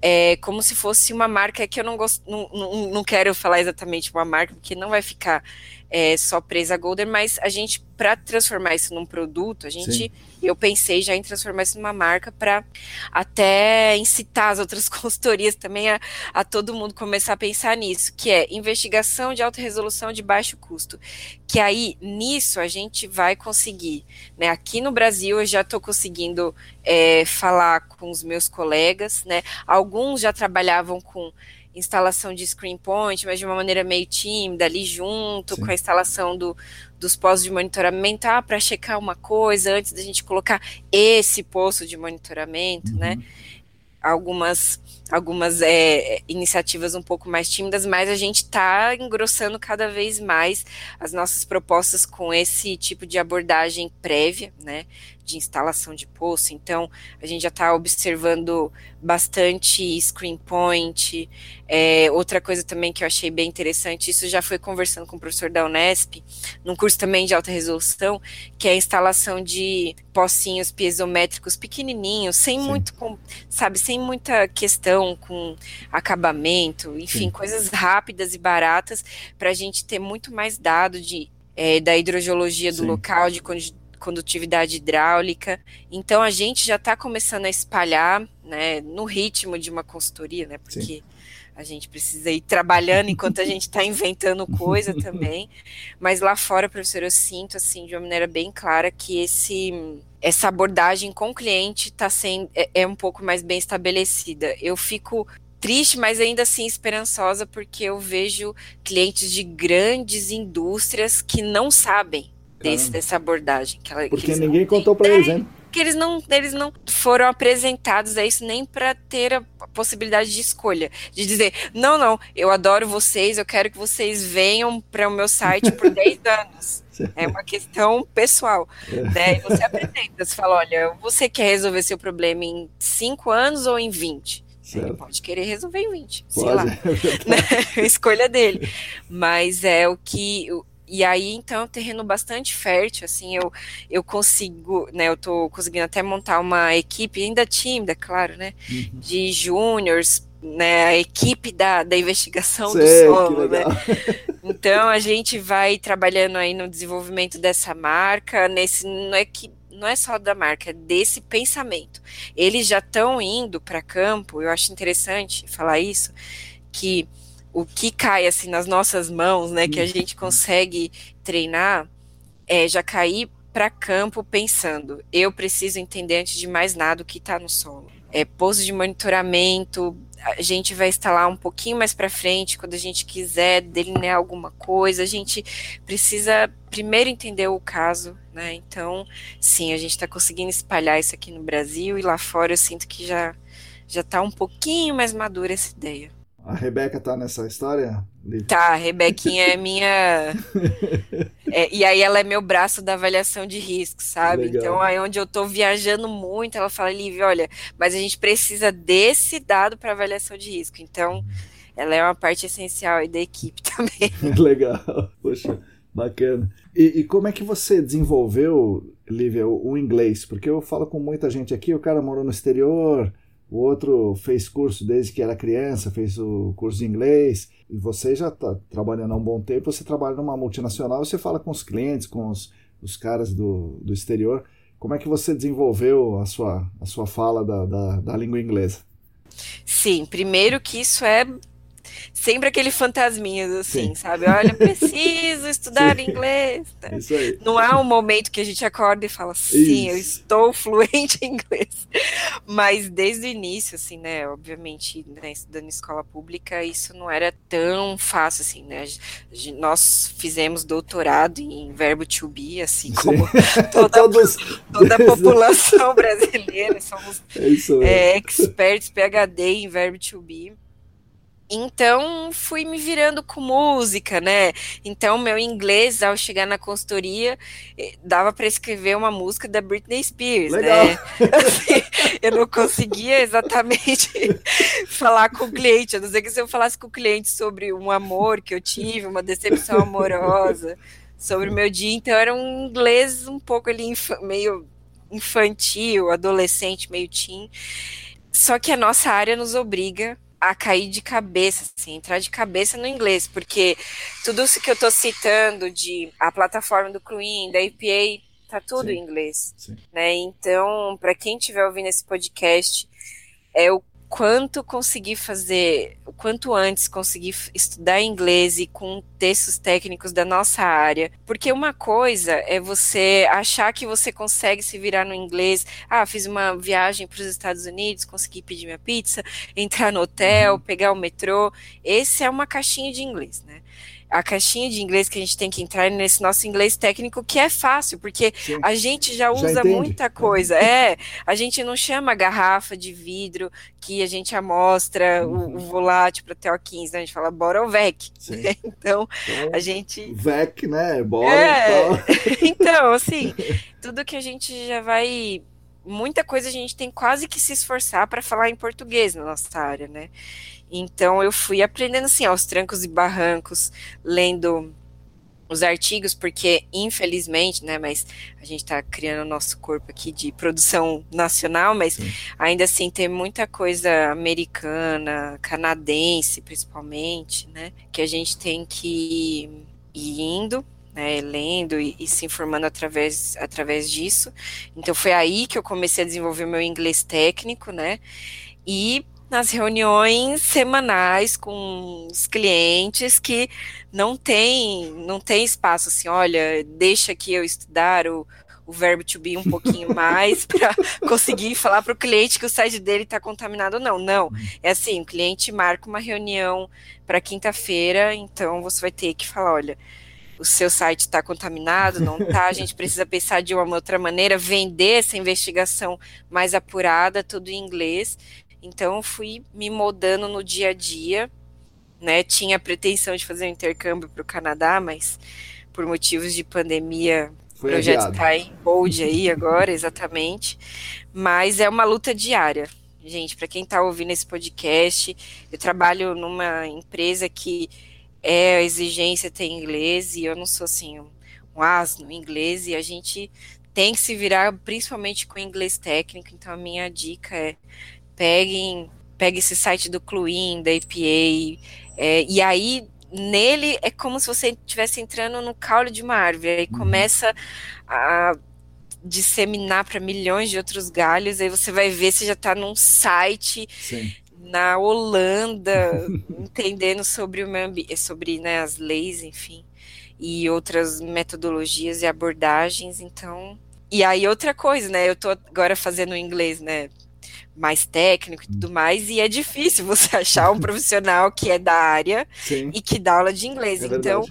é, como se fosse uma marca que eu não gosto, não, não, não quero falar exatamente uma marca, porque não vai ficar é, só presa a Golden, mas a gente, para transformar isso num produto, a gente, Sim. eu pensei já em transformar isso numa marca para até incitar as outras consultorias também a, a todo mundo começar a pensar nisso, que é investigação de alta resolução de baixo custo. Que aí, nisso, a gente vai conseguir, né? Aqui no Brasil, eu já estou conseguindo é, falar com os meus colegas, né? Alguns já trabalhavam com instalação de screen point, mas de uma maneira meio tímida, ali junto Sim. com a instalação do, dos postos de monitoramento, ah, para checar uma coisa antes da gente colocar esse posto de monitoramento, né? uhum. né? Algumas algumas é, iniciativas um pouco mais tímidas, mas a gente está engrossando cada vez mais as nossas propostas com esse tipo de abordagem prévia, né, de instalação de poço. Então, a gente já está observando bastante screen point. É, outra coisa também que eu achei bem interessante, isso já foi conversando com o professor da Unesp, num curso também de alta resolução, que é a instalação de pocinhos piezométricos pequenininhos, sem Sim. muito, sabe, sem muita questão com acabamento, enfim, Sim. coisas rápidas e baratas para a gente ter muito mais dado de é, da hidrogeologia do Sim. local, de condutividade hidráulica. Então a gente já está começando a espalhar, né, no ritmo de uma consultoria, né, porque Sim. a gente precisa ir trabalhando enquanto a gente está inventando coisa também. Mas lá fora, professor, eu sinto assim de uma maneira bem clara que esse essa abordagem com o cliente está sendo é, é um pouco mais bem estabelecida. Eu fico triste, mas ainda assim esperançosa, porque eu vejo clientes de grandes indústrias que não sabem desse, dessa abordagem. Que ela, Porque que ninguém contou para eles, hein? que eles não, eles não foram apresentados a isso nem para ter a possibilidade de escolha, de dizer, não, não, eu adoro vocês, eu quero que vocês venham para o meu site por 10 anos. É uma questão pessoal. É. Né? E você apresenta, você fala, olha, você quer resolver seu problema em 5 anos ou em 20? Certo. Ele pode querer resolver em 20, pode, sei lá. É Escolha dele. Mas é o que e aí, então, é um terreno bastante fértil, assim, eu, eu consigo, né, eu tô conseguindo até montar uma equipe, ainda tímida, claro, né, uhum. de júniors, né, a equipe da, da investigação Sei, do solo, né. Então, a gente vai trabalhando aí no desenvolvimento dessa marca, nesse, não é que não é só da marca, é desse pensamento. Eles já estão indo para campo, eu acho interessante falar isso, que o que cai assim nas nossas mãos, né, que a gente consegue treinar, é já cair para campo pensando, eu preciso entender antes de mais nada o que está no solo. É pouso de monitoramento, a gente vai instalar um pouquinho mais para frente quando a gente quiser delinear alguma coisa. A gente precisa primeiro entender o caso, né? Então, sim, a gente está conseguindo espalhar isso aqui no Brasil e lá fora eu sinto que já já está um pouquinho mais madura essa ideia. A Rebeca tá nessa história? Tá, a Rebequinha é minha. É, e aí ela é meu braço da avaliação de risco, sabe? Legal. Então, aí onde eu tô viajando muito, ela fala, Lívia, olha, mas a gente precisa desse dado para avaliação de risco. Então, ela é uma parte essencial aí da equipe também. Legal, poxa, bacana. E, e como é que você desenvolveu, Lívia, o, o inglês? Porque eu falo com muita gente aqui, o cara morou no exterior, o outro fez curso desde que era criança, fez o curso de inglês, e você já está trabalhando há um bom tempo, você trabalha numa multinacional, você fala com os clientes, com os, os caras do, do exterior. Como é que você desenvolveu a sua, a sua fala da, da, da língua inglesa? Sim, primeiro que isso é sempre aquele fantasminha assim, Sim. sabe? Olha, preciso estudar sim. inglês. Né? Isso aí. Não há um momento que a gente acorda e fala, sim, Isso. eu estou fluente em inglês. Mas desde o início, assim, né? Obviamente, né, estudando em escola pública, isso não era tão fácil, assim, né? Nós fizemos doutorado em verbo to be, assim sim. como toda, Todos... toda a população brasileira, somos é, experts PhD em verbo to be. Então fui me virando com música, né? Então meu inglês ao chegar na consultoria eh, dava para escrever uma música da Britney Spears, né? Legal. né? Assim, eu não conseguia exatamente falar com o cliente, a não ser que se eu falasse com o cliente sobre um amor que eu tive, uma decepção amorosa, sobre o meu dia, então era um inglês um pouco ali inf meio infantil, adolescente, meio teen. Só que a nossa área nos obriga a cair de cabeça, assim, entrar de cabeça no inglês, porque tudo isso que eu estou citando de a plataforma do Cruin, da APA, tá tudo sim, em inglês, sim. né? Então, para quem estiver ouvindo esse podcast, é o quanto conseguir fazer, o quanto antes conseguir estudar inglês e com textos técnicos da nossa área. Porque uma coisa é você achar que você consegue se virar no inglês. Ah, fiz uma viagem para os Estados Unidos, consegui pedir minha pizza, entrar no hotel, uhum. pegar o metrô. Esse é uma caixinha de inglês, né? A caixinha de inglês que a gente tem que entrar nesse nosso inglês técnico, que é fácil, porque Sim. a gente já usa já muita coisa. É, a gente não chama garrafa de vidro que a gente amostra uhum. o, o, volátil para TO15, né? A gente fala bora ou VEC. Né? Então, então, a gente. VEC, né? Bora. É, então, assim, tudo que a gente já vai muita coisa a gente tem quase que se esforçar para falar em português na nossa área, né? Então eu fui aprendendo assim aos trancos e barrancos, lendo os artigos, porque infelizmente, né, mas a gente está criando o nosso corpo aqui de produção nacional, mas Sim. ainda assim tem muita coisa americana, canadense principalmente, né, que a gente tem que ir indo, né, lendo e, e, se informando através, através disso. Então foi aí que eu comecei a desenvolver meu inglês técnico, né, e nas reuniões semanais com os clientes que não tem, não tem espaço assim, olha, deixa que eu estudar o, o verbo to be um pouquinho mais para conseguir falar para o cliente que o site dele está contaminado ou não. Não, uhum. é assim, o cliente marca uma reunião para quinta-feira, então você vai ter que falar, olha, o seu site está contaminado, não está, a gente precisa pensar de uma outra maneira, vender essa investigação mais apurada, tudo em inglês, então fui me moldando no dia a dia, né? Tinha a pretensão de fazer um intercâmbio para o Canadá, mas por motivos de pandemia o projeto está em hold aí agora, exatamente. Mas é uma luta diária. Gente, para quem está ouvindo esse podcast, eu trabalho numa empresa que é a exigência ter inglês e eu não sou assim um, um asno em inglês e a gente tem que se virar principalmente com inglês técnico. Então a minha dica é peguem, pegue esse site do Cluin, da EPA, é, e aí nele é como se você estivesse entrando no caule de uma árvore, aí uhum. começa a disseminar para milhões de outros galhos, aí você vai ver se já está num site Sim. na Holanda, entendendo sobre o meio sobre né, as leis, enfim, e outras metodologias e abordagens, então. E aí outra coisa, né? Eu estou agora fazendo inglês, né? Mais técnico e tudo hum. mais, e é difícil você achar um profissional que é da área Sim. e que dá aula de inglês. É então,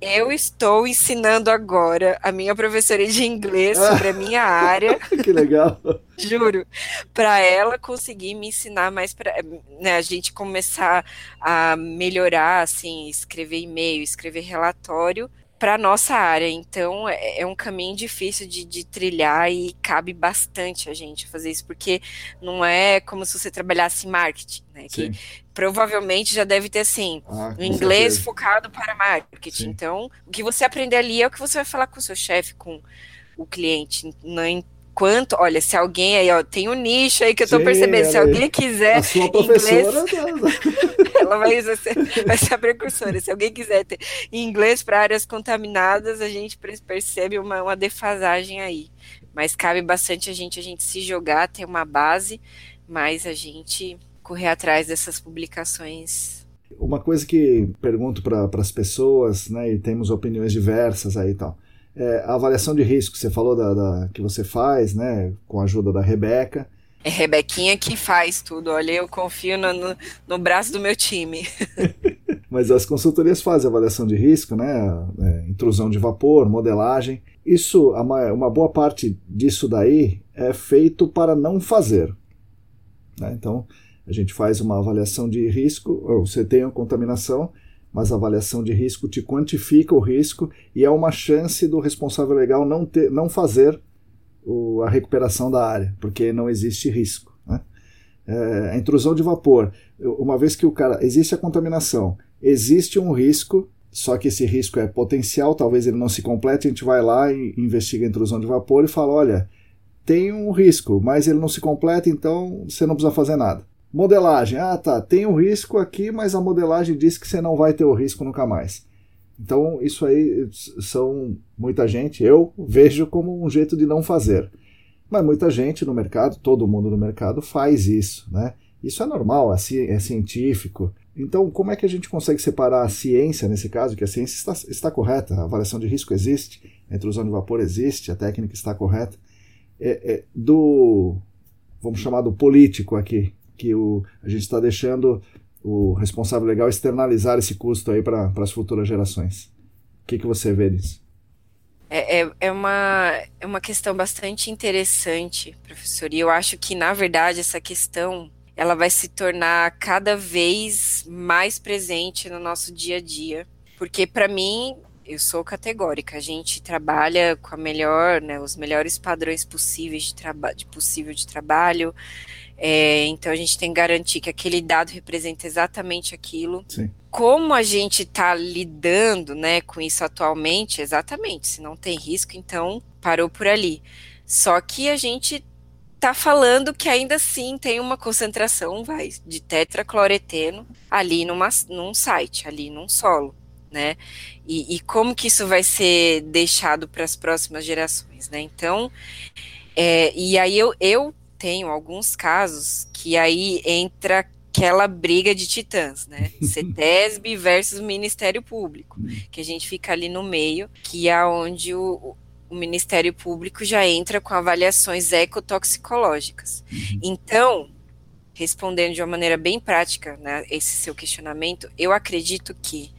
eu estou ensinando agora a minha professora de inglês sobre a minha área. que legal. Juro. Para ela conseguir me ensinar mais para né, a gente começar a melhorar, assim, escrever e-mail, escrever relatório para nossa área. Então é, é, um caminho difícil de, de, trilhar e cabe bastante a gente fazer isso, porque não é como se você trabalhasse em marketing, né? Que provavelmente já deve ter assim, ah, um inglês certeza. focado para marketing. Sim. Então, o que você aprender ali é o que você vai falar com o seu chefe, com o cliente. Não, quanto, olha, se alguém aí, ó, tem um nicho aí que eu tô Sim, percebendo, se alguém quiser. A sua professora. Inglês, ela vai ser, vai ser a precursora. Se alguém quiser ter inglês para áreas contaminadas, a gente percebe uma, uma defasagem aí. Mas cabe bastante a gente, a gente se jogar, ter uma base, mas a gente correr atrás dessas publicações. Uma coisa que pergunto para as pessoas, né, e temos opiniões diversas aí e tal é, a avaliação de risco, você falou da, da, que você faz, né, com a ajuda da Rebeca. É Rebequinha que faz tudo, olha, eu confio no, no, no braço do meu time. Mas as consultorias fazem avaliação de risco, né, é, intrusão de vapor, modelagem. Isso, uma, uma boa parte disso daí é feito para não fazer. Né? Então, a gente faz uma avaliação de risco, você tem uma contaminação, mas a avaliação de risco te quantifica o risco e é uma chance do responsável legal não, ter, não fazer o, a recuperação da área, porque não existe risco. Né? É, a intrusão de vapor, uma vez que o cara. Existe a contaminação, existe um risco, só que esse risco é potencial, talvez ele não se complete, a gente vai lá e investiga a intrusão de vapor e fala: olha, tem um risco, mas ele não se completa, então você não precisa fazer nada. Modelagem. Ah, tá. Tem o um risco aqui, mas a modelagem diz que você não vai ter o risco nunca mais. Então, isso aí são muita gente, eu vejo como um jeito de não fazer. Mas muita gente no mercado, todo mundo no mercado faz isso, né? Isso é normal, é, é científico. Então, como é que a gente consegue separar a ciência, nesse caso, que a ciência está, está correta, a avaliação de risco existe, a intrusão de vapor existe, a técnica está correta, é, é, do, vamos chamar do político aqui, que o, a gente está deixando o responsável legal externalizar esse custo aí para as futuras gerações. O que, que você vê nisso? É, é, é, uma, é uma questão bastante interessante, professor, e eu acho que, na verdade, essa questão ela vai se tornar cada vez mais presente no nosso dia a dia, porque, para mim, eu sou categórica. A gente trabalha com a melhor, né, os melhores padrões possíveis de, traba de possível de trabalho. É, então a gente tem que garantir que aquele dado representa exatamente aquilo. Sim. Como a gente está lidando né, com isso atualmente, exatamente, se não tem risco, então parou por ali. Só que a gente está falando que ainda assim tem uma concentração vai, de tetracloreteno ali numa, num site, ali num solo. Né? E, e como que isso vai ser deixado para as próximas gerações, né? Então, é, e aí eu, eu tenho alguns casos que aí entra aquela briga de titãs, né? CETESB versus Ministério Público, hum. que a gente fica ali no meio, que é onde o, o Ministério Público já entra com avaliações ecotoxicológicas. Uhum. Então, respondendo de uma maneira bem prática, né, esse seu questionamento, eu acredito que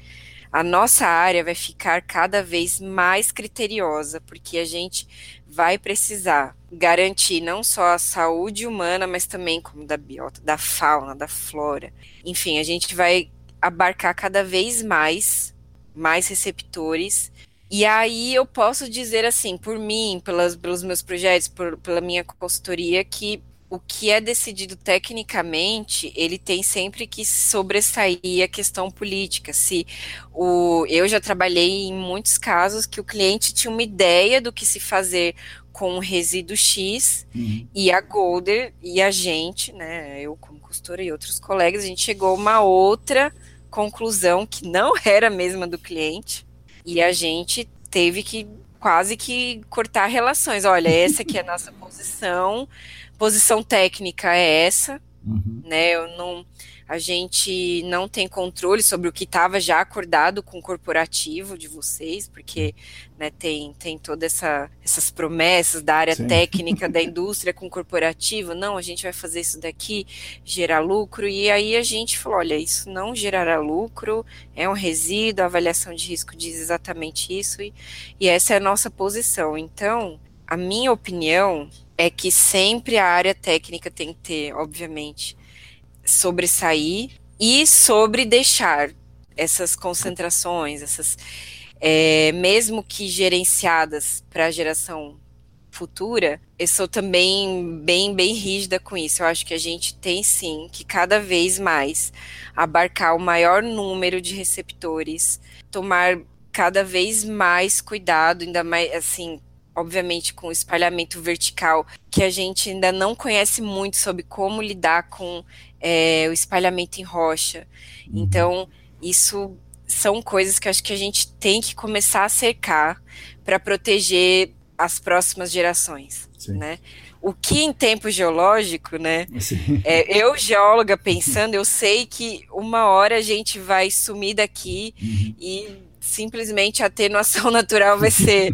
a nossa área vai ficar cada vez mais criteriosa, porque a gente vai precisar garantir não só a saúde humana, mas também como da biota, da fauna, da flora. Enfim, a gente vai abarcar cada vez mais mais receptores. E aí eu posso dizer assim, por mim, pelas, pelos meus projetos, por, pela minha consultoria, que o que é decidido tecnicamente, ele tem sempre que sobressair a questão política. Se o, eu já trabalhei em muitos casos que o cliente tinha uma ideia do que se fazer com o resíduo X uhum. e a Golder e a gente, né, eu como costura e outros colegas, a gente chegou a uma outra conclusão que não era a mesma do cliente e a gente teve que quase que cortar relações. Olha, essa aqui é a nossa posição posição técnica é essa, uhum. né? Eu não, a gente não tem controle sobre o que estava já acordado com o corporativo de vocês, porque né, tem, tem todas essa, essas promessas da área Sim. técnica da indústria com o corporativo. Não, a gente vai fazer isso daqui, gerar lucro. E aí a gente falou: olha, isso não gerará lucro, é um resíduo, a avaliação de risco diz exatamente isso, e, e essa é a nossa posição. Então, a minha opinião é que sempre a área técnica tem que ter, obviamente, sobressair e sobre deixar essas concentrações, essas é, mesmo que gerenciadas para a geração futura, eu sou também bem, bem rígida com isso. Eu acho que a gente tem sim que cada vez mais abarcar o maior número de receptores, tomar cada vez mais cuidado, ainda mais assim, obviamente com espalhamento vertical, que a gente ainda não conhece muito sobre como lidar com é, o espalhamento em rocha. Uhum. Então, isso são coisas que acho que a gente tem que começar a cercar para proteger as próximas gerações, Sim. né? O que em tempo geológico, né? É, eu, geóloga, pensando, eu sei que uma hora a gente vai sumir daqui uhum. e simplesmente a atenuação natural vai ser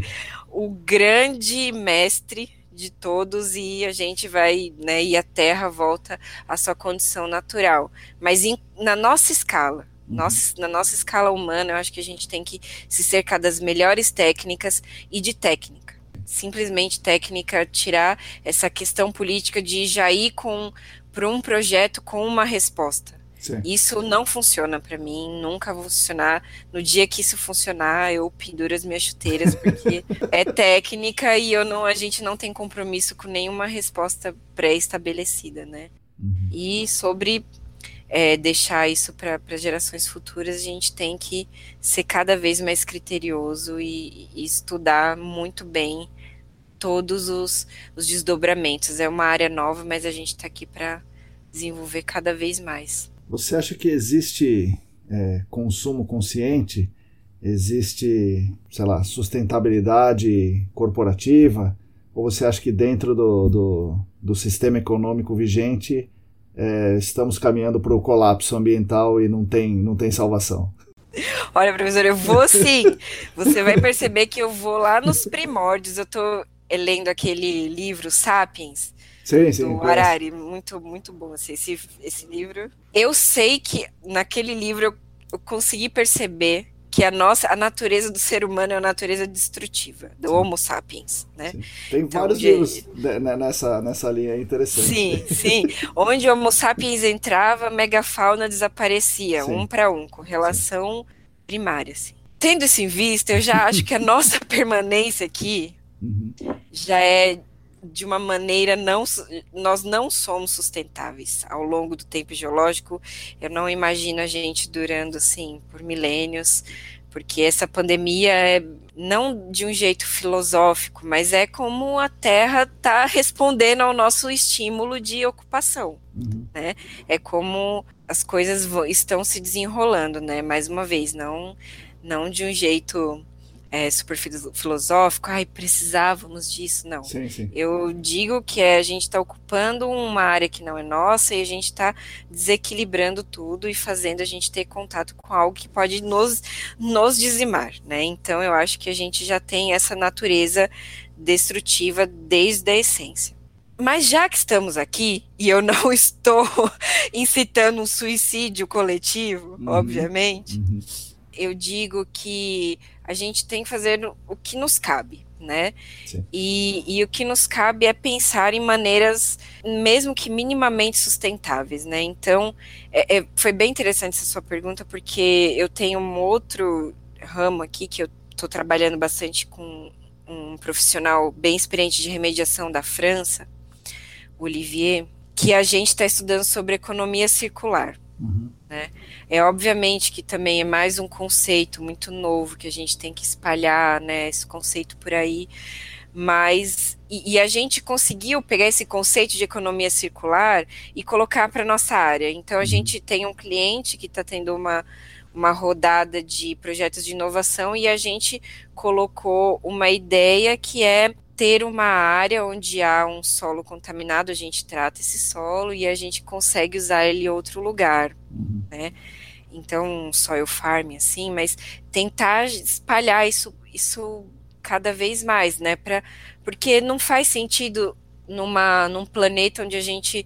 o grande mestre de todos e a gente vai, né, e a Terra volta à sua condição natural. Mas em, na nossa escala, uhum. nossa, na nossa escala humana, eu acho que a gente tem que se cercar das melhores técnicas e de técnica. Simplesmente técnica, tirar essa questão política de já ir com para um projeto com uma resposta. Sim. Isso não funciona para mim, nunca vai funcionar. No dia que isso funcionar, eu penduro as minhas chuteiras, porque é técnica e eu não, a gente não tem compromisso com nenhuma resposta pré-estabelecida, né? Uhum. E sobre é, deixar isso para gerações futuras, a gente tem que ser cada vez mais criterioso e, e estudar muito bem todos os, os desdobramentos. É uma área nova, mas a gente está aqui para desenvolver cada vez mais. Você acha que existe é, consumo consciente? Existe, sei lá, sustentabilidade corporativa? Ou você acha que dentro do, do, do sistema econômico vigente é, estamos caminhando para o colapso ambiental e não tem, não tem salvação? Olha, professor, eu vou sim. Você vai perceber que eu vou lá nos primórdios. Eu estou lendo aquele livro Sapiens, Sim, sim. Do Harari, muito, muito bom assim, esse, esse livro. Eu sei que naquele livro eu, eu consegui perceber que a nossa a natureza do ser humano é a natureza destrutiva do sim. Homo sapiens, né? Sim. Tem então, vários livros nessa nessa linha interessante. Sim, sim. Onde o Homo sapiens entrava, megafauna desaparecia, sim. um para um, com relação primária, assim. Tendo isso em vista, eu já acho que a nossa permanência aqui uhum. já é de uma maneira não nós não somos sustentáveis ao longo do tempo geológico. Eu não imagino a gente durando assim por milênios, porque essa pandemia é não de um jeito filosófico, mas é como a Terra está respondendo ao nosso estímulo de ocupação, uhum. né? É como as coisas estão se desenrolando, né? Mais uma vez, não não de um jeito é, super filosófico, ai, precisávamos disso, não. Sim, sim. Eu digo que é, a gente está ocupando uma área que não é nossa e a gente está desequilibrando tudo e fazendo a gente ter contato com algo que pode nos, nos dizimar, né? Então eu acho que a gente já tem essa natureza destrutiva desde a essência. Mas já que estamos aqui, e eu não estou incitando um suicídio coletivo, uhum, obviamente, uhum. eu digo que a gente tem que fazer o que nos cabe, né? E, e, o que nos cabe é pensar em maneiras, mesmo que minimamente sustentáveis, né? Então, é, é, foi bem interessante essa sua pergunta, porque eu tenho um outro ramo aqui que eu estou trabalhando bastante com um profissional bem experiente de remediação da França, Olivier, que a gente está estudando sobre economia circular. Uhum. Né? É obviamente que também é mais um conceito muito novo que a gente tem que espalhar, né, esse conceito por aí, mas e, e a gente conseguiu pegar esse conceito de economia circular e colocar para nossa área. Então a uhum. gente tem um cliente que está tendo uma uma rodada de projetos de inovação e a gente colocou uma ideia que é ter uma área onde há um solo contaminado, a gente trata esse solo e a gente consegue usar ele em outro lugar, uhum. né? Então, soil farming, assim, mas tentar espalhar isso, isso cada vez mais, né? Pra, porque não faz sentido numa, num planeta onde a gente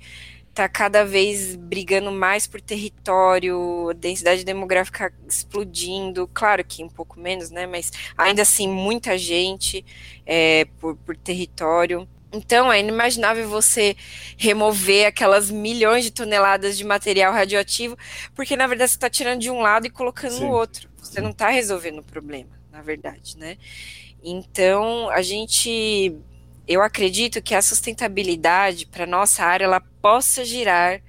está cada vez brigando mais por território, densidade demográfica explodindo, claro que um pouco menos, né? Mas ainda assim, muita gente é, por, por território. Então, é inimaginável você remover aquelas milhões de toneladas de material radioativo, porque na verdade você está tirando de um lado e colocando Sim. no outro. Você não está resolvendo o problema, na verdade, né? Então, a gente eu acredito que a sustentabilidade para nossa área ela possa girar,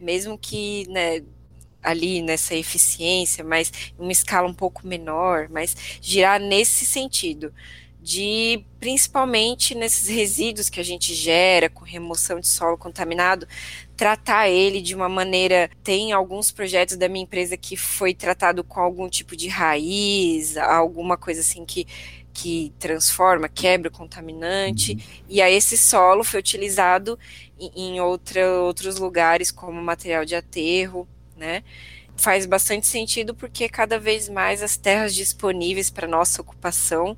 mesmo que né, ali nessa eficiência, mas em uma escala um pouco menor, mas girar nesse sentido de principalmente nesses resíduos que a gente gera com remoção de solo contaminado, tratar ele de uma maneira. Tem alguns projetos da minha empresa que foi tratado com algum tipo de raiz, alguma coisa assim que que transforma, quebra o contaminante, uhum. e aí esse solo foi utilizado em, em outra, outros lugares como material de aterro, né? Faz bastante sentido porque cada vez mais as terras disponíveis para nossa ocupação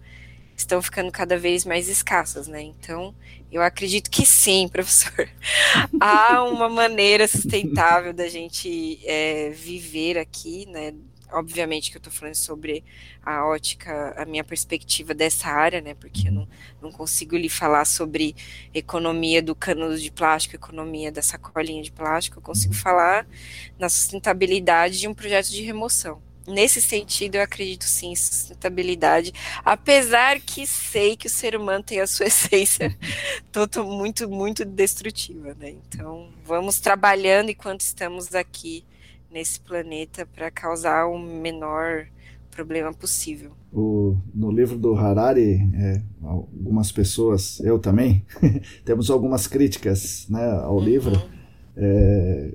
estão ficando cada vez mais escassas, né? Então, eu acredito que sim, professor. Há uma maneira sustentável da gente é, viver aqui, né? Obviamente que eu estou falando sobre a ótica, a minha perspectiva dessa área, né? Porque eu não, não consigo lhe falar sobre economia do canudo de plástico, economia da sacolinha de plástico. Eu consigo falar na sustentabilidade de um projeto de remoção nesse sentido, eu acredito sim em sustentabilidade, apesar que sei que o ser humano tem a sua essência todo, muito, muito destrutiva, né? Então, vamos trabalhando enquanto estamos aqui nesse planeta para causar o menor problema possível. O, no livro do Harari, é, algumas pessoas, eu também, temos algumas críticas né, ao uhum. livro. É,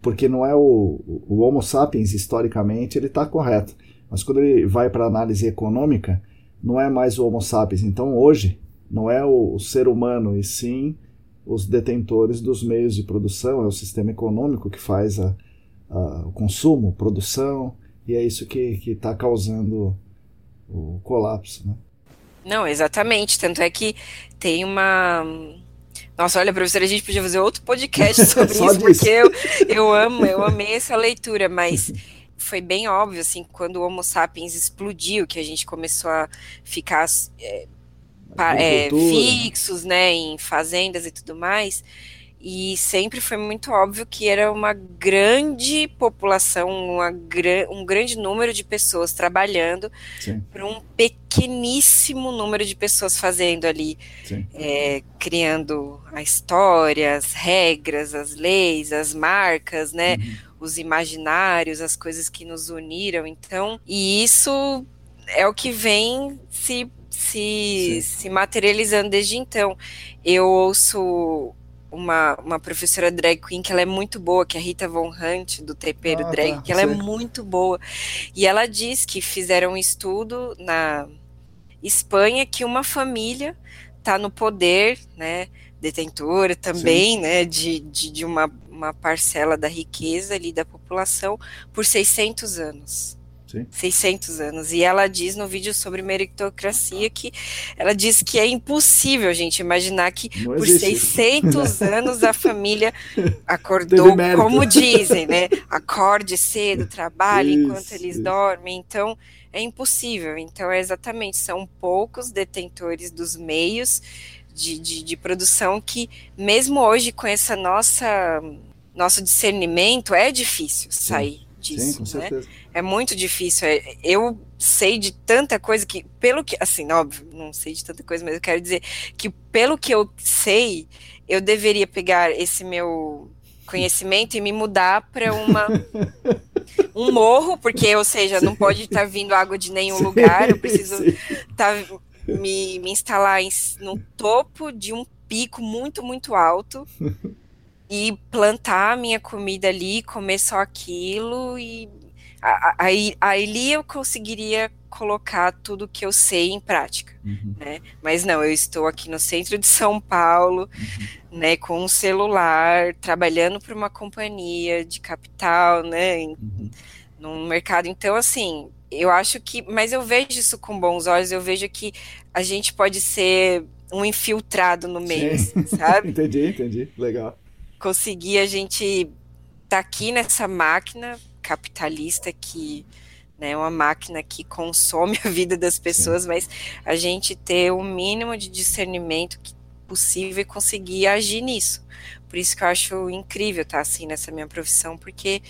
porque não é o, o Homo sapiens historicamente ele está correto, mas quando ele vai para análise econômica não é mais o Homo sapiens. Então hoje não é o, o ser humano e sim os detentores dos meios de produção, é o sistema econômico que faz a, o consumo, produção e é isso que está causando o colapso, né? Não, exatamente. Tanto é que tem uma nossa, olha, professora, a gente podia fazer outro podcast sobre isso, disso. porque eu, eu amo, eu amei essa leitura, mas foi bem óbvio, assim, quando o Homo sapiens explodiu, que a gente começou a ficar é, é, fixos, né, em fazendas e tudo mais, e sempre foi muito óbvio que era uma grande população, uma, um grande número de pessoas trabalhando para um pequeníssimo número de pessoas fazendo ali, é, criando a história, as regras, as leis, as marcas, né? Uhum. Os imaginários, as coisas que nos uniram. Então, e isso é o que vem se se, se materializando desde então. Eu ouço uma, uma professora drag queen que ela é muito boa, que é a Rita Von Hunt, do Tepeiro ah, Drag, tá, que ela é muito boa. E ela diz que fizeram um estudo na Espanha que uma família está no poder, né, detentora também, sim. né, de, de, de uma, uma parcela da riqueza ali da população por 600 anos. Sim. 600 anos. E ela diz no vídeo sobre meritocracia que ela diz que é impossível, gente, imaginar que Não por existe. 600 anos a família acordou, como dizem, né? Acorde cedo, trabalhe isso, enquanto eles isso. dormem. Então, é impossível. Então, é exatamente, são poucos detentores dos meios de, de, de produção que, mesmo hoje, com essa nossa nosso discernimento, é difícil sair. Sim disso, Sim, com né? certeza. É muito difícil. É, eu sei de tanta coisa que, pelo que, assim, óbvio, não sei de tanta coisa, mas eu quero dizer que pelo que eu sei, eu deveria pegar esse meu conhecimento e me mudar para uma um morro, porque, ou seja, não pode estar tá vindo água de nenhum sim, lugar, eu preciso tá, me, me instalar em, no topo de um pico muito, muito alto e plantar a minha comida ali, comer só aquilo e aí, ali eu conseguiria colocar tudo que eu sei em prática, uhum. né? Mas não, eu estou aqui no centro de São Paulo, uhum. né, com um celular, trabalhando para uma companhia de capital, né, em, uhum. no mercado. Então, assim, eu acho que, mas eu vejo isso com bons olhos. Eu vejo que a gente pode ser um infiltrado no meio, assim, sabe? entendi, entendi, legal conseguir a gente tá aqui nessa máquina capitalista que né, uma máquina que consome a vida das pessoas, mas a gente ter o mínimo de discernimento possível e conseguir agir nisso. Por isso que eu acho incrível estar assim nessa minha profissão, porque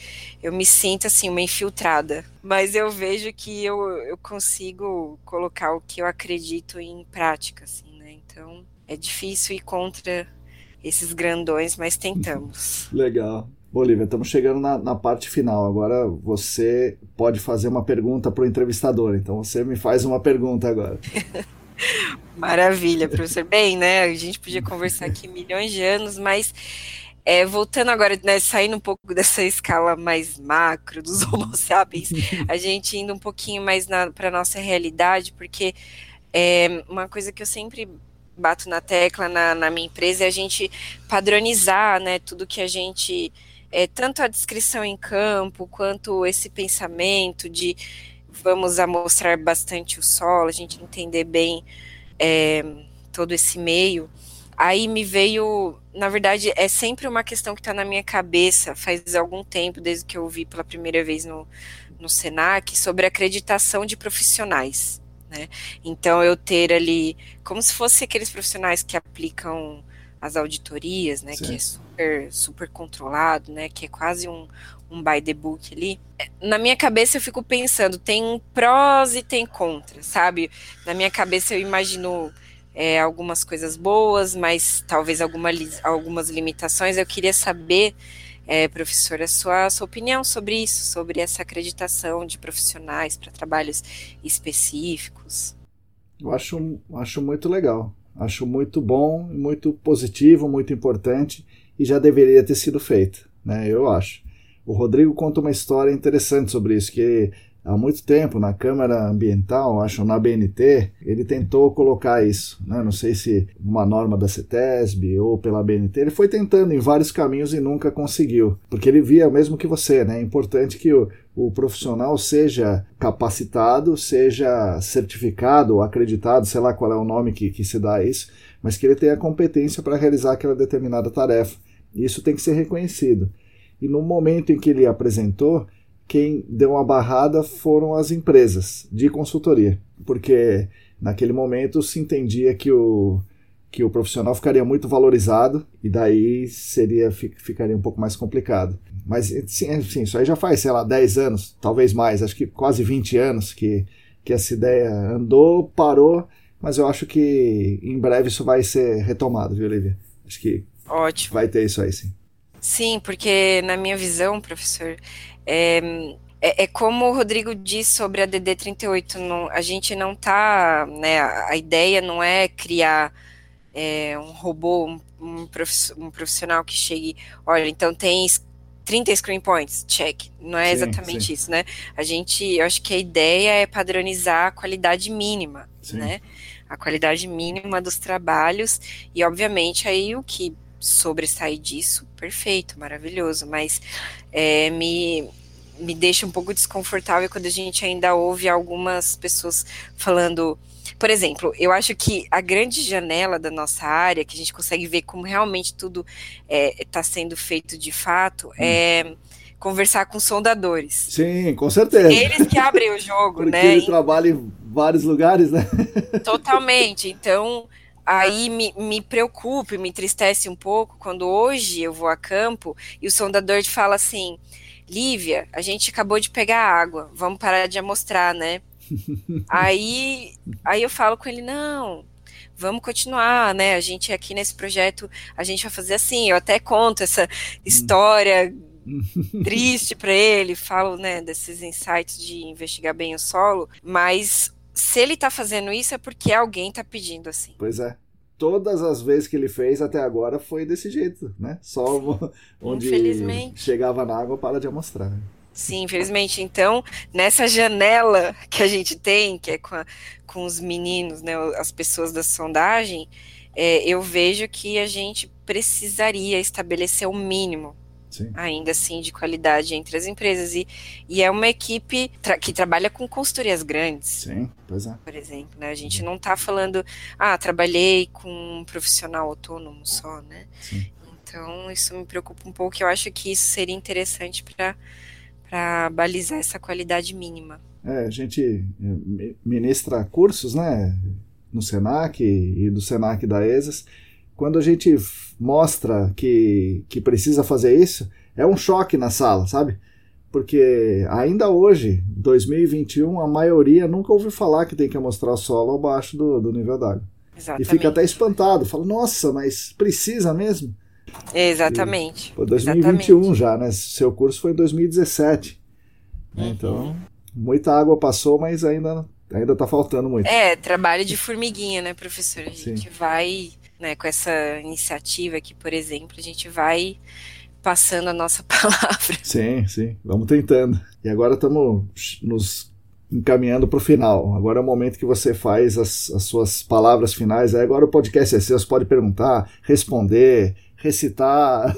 eu me sinto assim uma infiltrada, mas eu vejo que eu, eu consigo colocar o que eu acredito em prática, assim, né? Então é difícil ir contra esses grandões, mas tentamos. Legal. Bolívia, estamos chegando na, na, parte final. Agora você pode fazer uma pergunta para o entrevistador. Então você me faz uma pergunta agora. Maravilha, professor. Bem, né? A gente podia conversar aqui milhões de anos, mas é, voltando agora, né, saindo um pouco dessa escala mais macro dos homo sapiens, a gente indo um pouquinho mais para a nossa realidade, porque é, uma coisa que eu sempre bato na tecla na, na, minha empresa é a gente padronizar, né, tudo que a gente, é, tanto a descrição em campo, quanto esse pensamento de vamos amostrar bastante o solo, a gente entender bem é, todo esse meio, aí me veio, na verdade, é sempre uma questão que está na minha cabeça faz algum tempo, desde que eu vi pela primeira vez no, no Senac, sobre acreditação de profissionais. Né? Então, eu ter ali, como se fosse aqueles profissionais que aplicam as auditorias, né, que é super, super controlado, né, que é quase um, um by the book ali. Na minha cabeça eu fico pensando, tem prós e tem contras, sabe? Na minha cabeça eu imagino é, algumas coisas boas, mas talvez alguma, algumas limitações. Eu queria saber, é, professora, a sua, sua opinião sobre isso, sobre essa acreditação de profissionais para trabalhos específicos. Eu acho, acho muito legal. Acho muito bom, muito positivo, muito importante e já deveria ter sido feito, né? Eu acho. O Rodrigo conta uma história interessante sobre isso, que há muito tempo na Câmara Ambiental, acho na BNT, ele tentou colocar isso, né? não sei se uma norma da CETESB ou pela BNT, ele foi tentando em vários caminhos e nunca conseguiu, porque ele via o mesmo que você, né? é importante que o, o profissional seja capacitado, seja certificado acreditado, sei lá qual é o nome que, que se dá a isso, mas que ele tenha competência para realizar aquela determinada tarefa. Isso tem que ser reconhecido. E no momento em que ele apresentou, quem deu uma barrada foram as empresas de consultoria, porque naquele momento se entendia que o, que o profissional ficaria muito valorizado e daí seria ficaria um pouco mais complicado. Mas sim, é, sim, isso aí já faz, sei lá, 10 anos, talvez mais, acho que quase 20 anos que, que essa ideia andou, parou, mas eu acho que em breve isso vai ser retomado, viu, Olivia? Acho que Ótimo. vai ter isso aí, sim. Sim, porque na minha visão, professor, é, é, é, como o Rodrigo disse sobre a DD38, não, a gente não tá, né, a ideia não é criar é, um robô, um, um, profissional que chegue, olha, então tem 30 screen points, check. Não é sim, exatamente sim. isso, né? A gente, eu acho que a ideia é padronizar a qualidade mínima, sim. né? A qualidade mínima dos trabalhos e, obviamente, aí o que sobressair disso, perfeito, maravilhoso, mas é, me, me deixa um pouco desconfortável quando a gente ainda ouve algumas pessoas falando. Por exemplo, eu acho que a grande janela da nossa área, que a gente consegue ver como realmente tudo está é, tá sendo feito de fato, hum. é conversar com sondadores. Sim, com certeza. Eles que abrem o jogo, Porque né? Ele trabalha em vários lugares, né? Totalmente. Então, aí me, me preocupa e me entristece um pouco quando hoje eu vou a campo e o sondador te fala assim: Lívia, a gente acabou de pegar água, vamos parar de amostrar, né? Aí, aí eu falo com ele: não, vamos continuar, né? A gente aqui nesse projeto, a gente vai fazer assim. Eu até conto essa história triste para ele, falo, né, desses insights de investigar bem o solo, mas se ele tá fazendo isso é porque alguém tá pedindo assim. Pois é. Todas as vezes que ele fez até agora foi desse jeito, né? Só onde chegava na água para de amostrar. Sim, infelizmente. Então, nessa janela que a gente tem, que é com, a, com os meninos, né, as pessoas da sondagem, é, eu vejo que a gente precisaria estabelecer o um mínimo Sim. ainda assim de qualidade entre as empresas e, e é uma equipe tra que trabalha com consultorias grandes. Sim, pois é. Por exemplo, né? A gente não está falando, ah, trabalhei com um profissional autônomo só, né? Sim. Então isso me preocupa um pouco. Eu acho que isso seria interessante para para balizar essa qualidade mínima. É, a gente eh, ministra cursos, né, no Senac e do Senac da ESAS quando a gente mostra que, que precisa fazer isso, é um choque na sala, sabe? Porque ainda hoje, 2021, a maioria nunca ouviu falar que tem que mostrar o solo abaixo do, do nível d'água. E fica até espantado, fala, nossa, mas precisa mesmo? Exatamente. E, foi 2021 Exatamente. já, né? Seu curso foi em 2017. Né? Uhum. Então, muita água passou, mas ainda ainda está faltando muito. É, trabalho de formiguinha, né, professor? A gente Sim. vai, né, com essa iniciativa aqui, por exemplo, a gente vai passando a nossa palavra. Sim, sim, vamos tentando. E agora estamos nos encaminhando para o final. Agora é o momento que você faz as, as suas palavras finais. agora o podcast é seu, você pode perguntar, responder, recitar.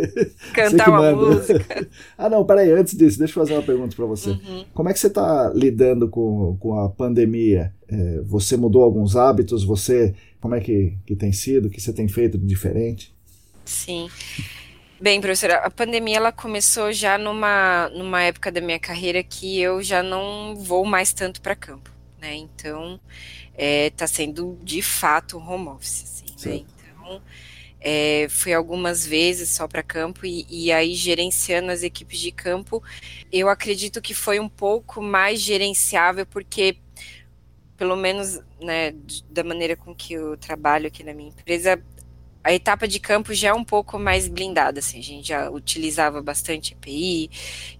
Cantar uma música. ah, não, peraí, antes disso, deixa eu fazer uma pergunta para você. Uhum. Como é que você está lidando com, com a pandemia? É, você mudou alguns hábitos? Você, como é que, que tem sido? O que você tem feito de diferente? Sim. Bem, professora, a pandemia ela começou já numa, numa época da minha carreira que eu já não vou mais tanto para campo, né? Então, está é, sendo de fato um home office, assim, né? Então, é, fui algumas vezes só para campo e, e, aí gerenciando as equipes de campo, eu acredito que foi um pouco mais gerenciável porque pelo menos né, da maneira com que eu trabalho aqui na minha empresa, a etapa de campo já é um pouco mais blindada, assim, a gente já utilizava bastante EPI,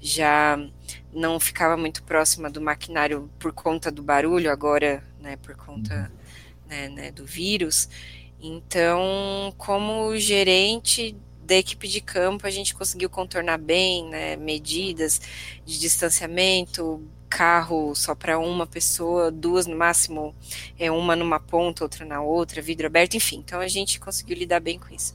já não ficava muito próxima do maquinário por conta do barulho, agora, né, por conta uhum. né, né, do vírus. Então, como gerente da equipe de campo, a gente conseguiu contornar bem, né, medidas de distanciamento, carro só para uma pessoa, duas no máximo, é uma numa ponta, outra na outra, vidro aberto, enfim. Então a gente conseguiu lidar bem com isso.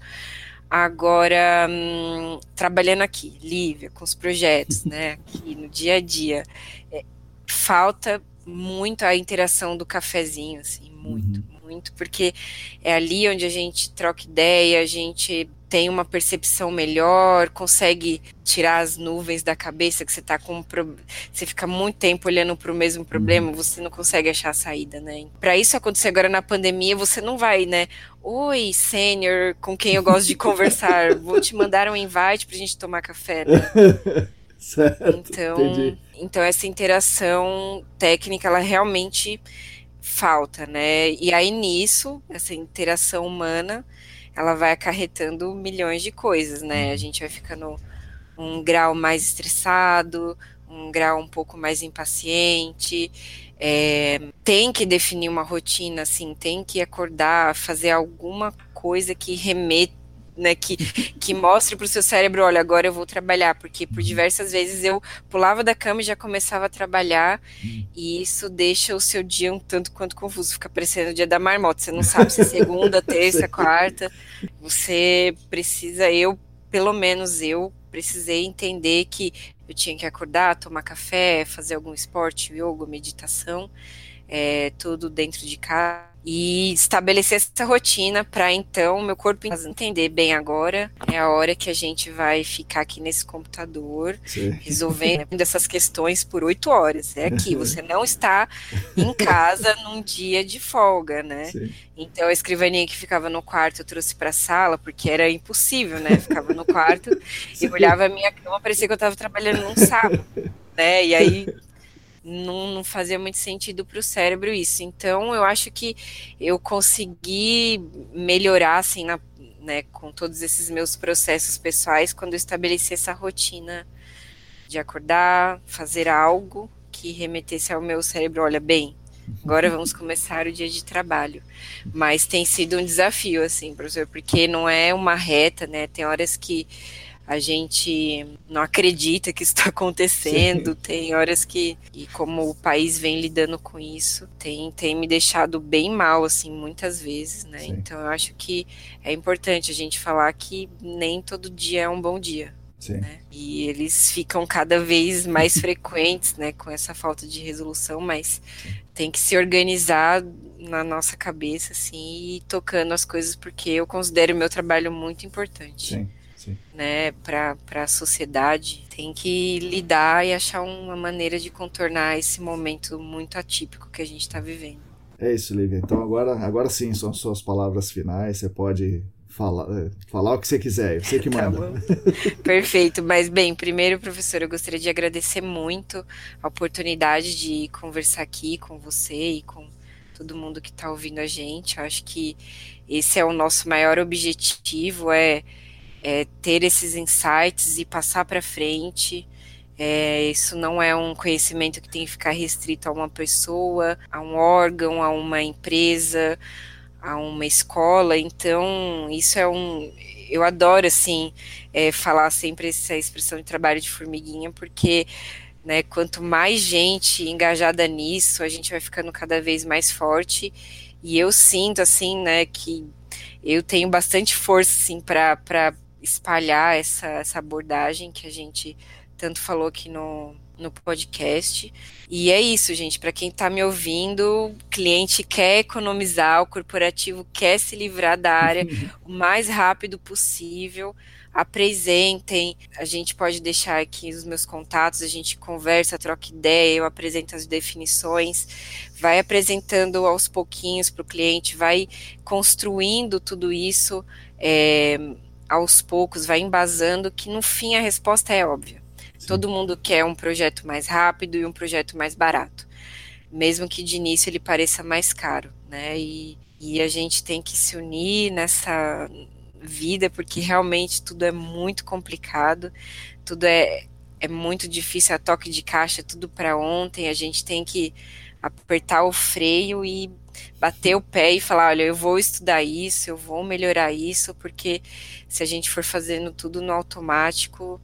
Agora, hum, trabalhando aqui, Lívia, com os projetos, né, aqui no dia a dia, é, falta muito a interação do cafezinho, assim, muito, uhum. Muito, porque é ali onde a gente troca ideia, a gente tem uma percepção melhor, consegue tirar as nuvens da cabeça que você tá com pro... você fica muito tempo olhando para o mesmo problema, uhum. você não consegue achar a saída, né? Para isso acontecer agora na pandemia, você não vai, né? Oi, sênior, com quem eu gosto de conversar, vou te mandar um invite para a gente tomar café, né? certo, então, entendi. então essa interação técnica ela realmente falta, né? E aí nisso, essa interação humana, ela vai acarretando milhões de coisas, né? A uhum. gente vai ficando um grau mais estressado, um grau um pouco mais impaciente. É, tem que definir uma rotina, assim, tem que acordar, fazer alguma coisa que remeta né, que, que mostre para o seu cérebro, olha, agora eu vou trabalhar, porque por uhum. diversas vezes eu pulava da cama e já começava a trabalhar, uhum. e isso deixa o seu dia um tanto quanto confuso, fica parecendo o dia da marmota, você não sabe se é segunda, terça, quarta, você precisa, eu, pelo menos eu, precisei entender que eu tinha que acordar, tomar café, fazer algum esporte, yoga, meditação, é, tudo dentro de casa, e estabelecer essa rotina para então meu corpo entender bem agora. É a hora que a gente vai ficar aqui nesse computador Sim. resolvendo essas questões por oito horas. É aqui você não está em casa num dia de folga né? Sim. então a escrivaninha que ficava no quarto eu trouxe para a sala porque era impossível né? Ficava no quarto e olhava a minha cama parecia que eu estava trabalhando num sábado né? E aí não, não fazia muito sentido para o cérebro isso. Então, eu acho que eu consegui melhorar, assim, na, né, com todos esses meus processos pessoais, quando eu estabeleci essa rotina de acordar, fazer algo que remetesse ao meu cérebro, olha, bem, agora vamos começar o dia de trabalho. Mas tem sido um desafio, assim, professor, porque não é uma reta, né, tem horas que a gente não acredita que isso está acontecendo, Sim. tem horas que, e como o país vem lidando com isso, tem, tem me deixado bem mal, assim, muitas vezes, né? Sim. Então eu acho que é importante a gente falar que nem todo dia é um bom dia. Né? E eles ficam cada vez mais frequentes, né, com essa falta de resolução, mas Sim. tem que se organizar na nossa cabeça, assim, e tocando as coisas, porque eu considero o meu trabalho muito importante. Sim né, para a sociedade, tem que lidar e achar uma maneira de contornar esse momento muito atípico que a gente está vivendo. É isso, Lívia. Então agora, agora sim são suas palavras finais. Você pode falar, é, falar o que você quiser, você que manda. Tá Perfeito. Mas bem, primeiro, professor, eu gostaria de agradecer muito a oportunidade de conversar aqui com você e com todo mundo que está ouvindo a gente. Eu acho que esse é o nosso maior objetivo, é é, ter esses insights e passar para frente, É, isso não é um conhecimento que tem que ficar restrito a uma pessoa, a um órgão, a uma empresa, a uma escola. Então, isso é um. Eu adoro, assim, é, falar sempre essa expressão de trabalho de formiguinha, porque né, quanto mais gente engajada nisso, a gente vai ficando cada vez mais forte. E eu sinto, assim, né, que eu tenho bastante força, assim, para espalhar essa, essa abordagem que a gente tanto falou aqui no, no podcast. E é isso, gente. Para quem está me ouvindo, o cliente quer economizar, o corporativo quer se livrar da área o mais rápido possível. Apresentem, a gente pode deixar aqui os meus contatos, a gente conversa, troca ideia, eu apresento as definições, vai apresentando aos pouquinhos para o cliente, vai construindo tudo isso é, aos poucos, vai embasando, que no fim a resposta é óbvia Todo mundo quer um projeto mais rápido e um projeto mais barato, mesmo que de início ele pareça mais caro, né? E, e a gente tem que se unir nessa vida, porque realmente tudo é muito complicado, tudo é, é muito difícil, a toque de caixa, tudo para ontem, a gente tem que apertar o freio e bater o pé e falar, olha, eu vou estudar isso, eu vou melhorar isso, porque se a gente for fazendo tudo no automático,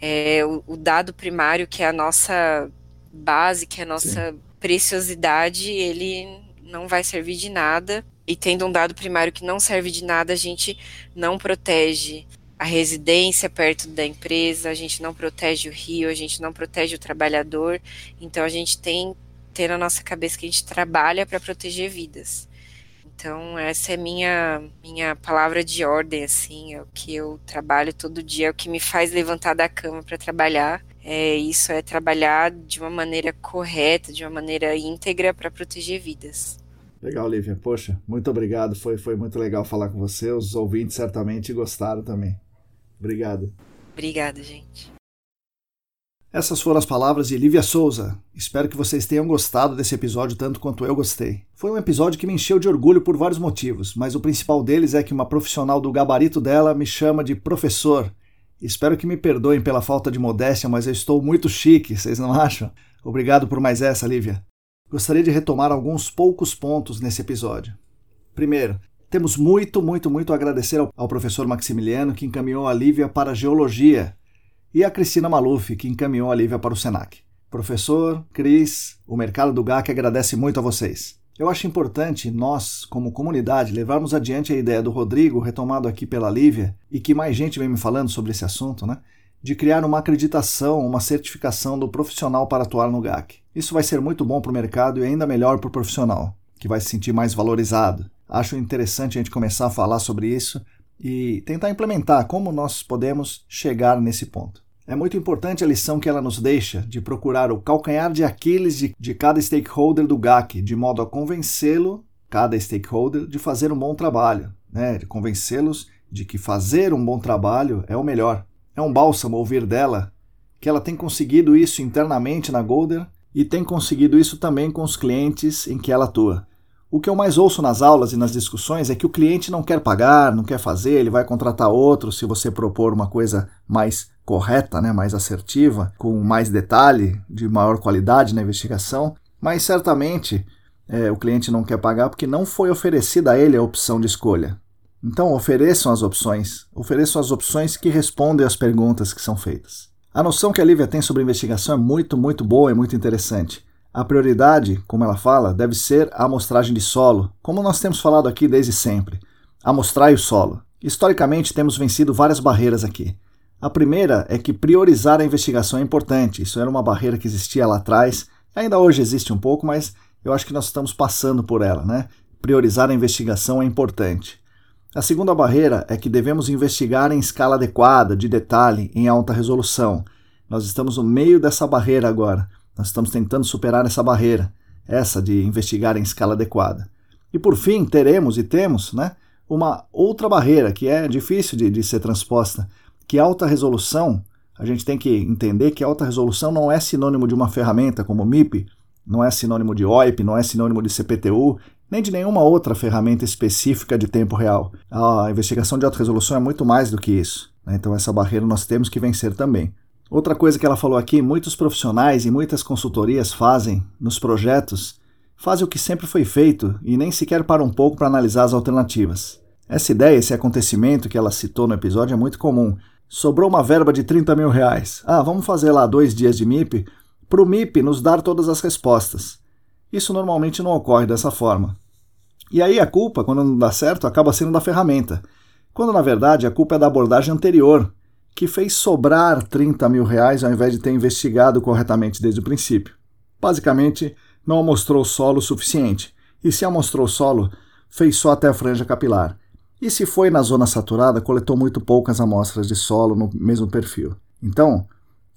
é, o, o, dado primário, que é a nossa base, que é a nossa Sim. preciosidade, ele não vai servir de nada. E tendo um dado primário que não serve de nada, a gente não protege a residência perto da empresa, a gente não protege o rio, a gente não protege o trabalhador. Então a gente tem ter na nossa cabeça que a gente trabalha para proteger vidas. Então, essa é minha minha palavra de ordem, assim, é o que eu trabalho todo dia, é o que me faz levantar da cama para trabalhar. É, isso é trabalhar de uma maneira correta, de uma maneira íntegra para proteger vidas. Legal, Lívia. Poxa, muito obrigado. Foi, foi muito legal falar com você. Os ouvintes certamente gostaram também. Obrigado. Obrigada, gente. Essas foram as palavras de Lívia Souza. Espero que vocês tenham gostado desse episódio tanto quanto eu gostei. Foi um episódio que me encheu de orgulho por vários motivos, mas o principal deles é que uma profissional do gabarito dela me chama de professor. Espero que me perdoem pela falta de modéstia, mas eu estou muito chique, vocês não acham? Obrigado por mais essa, Lívia. Gostaria de retomar alguns poucos pontos nesse episódio. Primeiro, temos muito, muito, muito a agradecer ao, professor Maximiliano que encaminhou a Lívia para a geologia e a Cristina Maluf, que encaminhou a Lívia para o SENAC. Professor, Cris, o mercado do GAC agradece muito a vocês. Eu acho importante nós, como comunidade, levarmos adiante a ideia do Rodrigo, retomado aqui pela Lívia, e que mais gente vem me falando sobre esse assunto, né? De criar uma acreditação, uma certificação do profissional para atuar no GAC. Isso vai ser muito bom para o mercado e ainda melhor para o profissional, que vai se sentir mais valorizado. Acho interessante a gente começar a falar sobre isso e tentar implementar como nós podemos chegar nesse ponto. É muito importante a lição que ela nos deixa de procurar o calcanhar de Aquiles de, de cada stakeholder do GAC, de modo a convencê-lo, cada stakeholder, de fazer um bom trabalho, né? de convencê-los de que fazer um bom trabalho é o melhor. É um bálsamo ouvir dela que ela tem conseguido isso internamente na Golder e tem conseguido isso também com os clientes em que ela atua. O que eu mais ouço nas aulas e nas discussões é que o cliente não quer pagar, não quer fazer, ele vai contratar outro se você propor uma coisa mais correta, né, mais assertiva, com mais detalhe, de maior qualidade na investigação, mas certamente é, o cliente não quer pagar porque não foi oferecida a ele a opção de escolha. Então ofereçam as opções, ofereçam as opções que respondem às perguntas que são feitas. A noção que a Lívia tem sobre investigação é muito, muito boa e muito interessante. A prioridade, como ela fala, deve ser a amostragem de solo, como nós temos falado aqui desde sempre. Amostrar o solo. Historicamente, temos vencido várias barreiras aqui. A primeira é que priorizar a investigação é importante. Isso era uma barreira que existia lá atrás, ainda hoje existe um pouco, mas eu acho que nós estamos passando por ela, né? Priorizar a investigação é importante. A segunda barreira é que devemos investigar em escala adequada, de detalhe, em alta resolução. Nós estamos no meio dessa barreira agora. Nós estamos tentando superar essa barreira, essa de investigar em escala adequada. E por fim, teremos e temos né, uma outra barreira que é difícil de, de ser transposta, que alta resolução, a gente tem que entender que alta resolução não é sinônimo de uma ferramenta como o MIP, não é sinônimo de OIP, não é sinônimo de CPTU, nem de nenhuma outra ferramenta específica de tempo real. A investigação de alta resolução é muito mais do que isso. Né? Então essa barreira nós temos que vencer também. Outra coisa que ela falou aqui, muitos profissionais e muitas consultorias fazem nos projetos, fazem o que sempre foi feito e nem sequer param um pouco para analisar as alternativas. Essa ideia, esse acontecimento que ela citou no episódio é muito comum. Sobrou uma verba de 30 mil reais. Ah, vamos fazer lá dois dias de MIP para o MIP nos dar todas as respostas. Isso normalmente não ocorre dessa forma. E aí a culpa, quando não dá certo, acaba sendo da ferramenta, quando na verdade a culpa é da abordagem anterior, que fez sobrar 30 mil reais ao invés de ter investigado corretamente desde o princípio. Basicamente, não amostrou solo suficiente, e se amostrou solo, fez só até a franja capilar e se foi na zona saturada, coletou muito poucas amostras de solo no mesmo perfil. Então,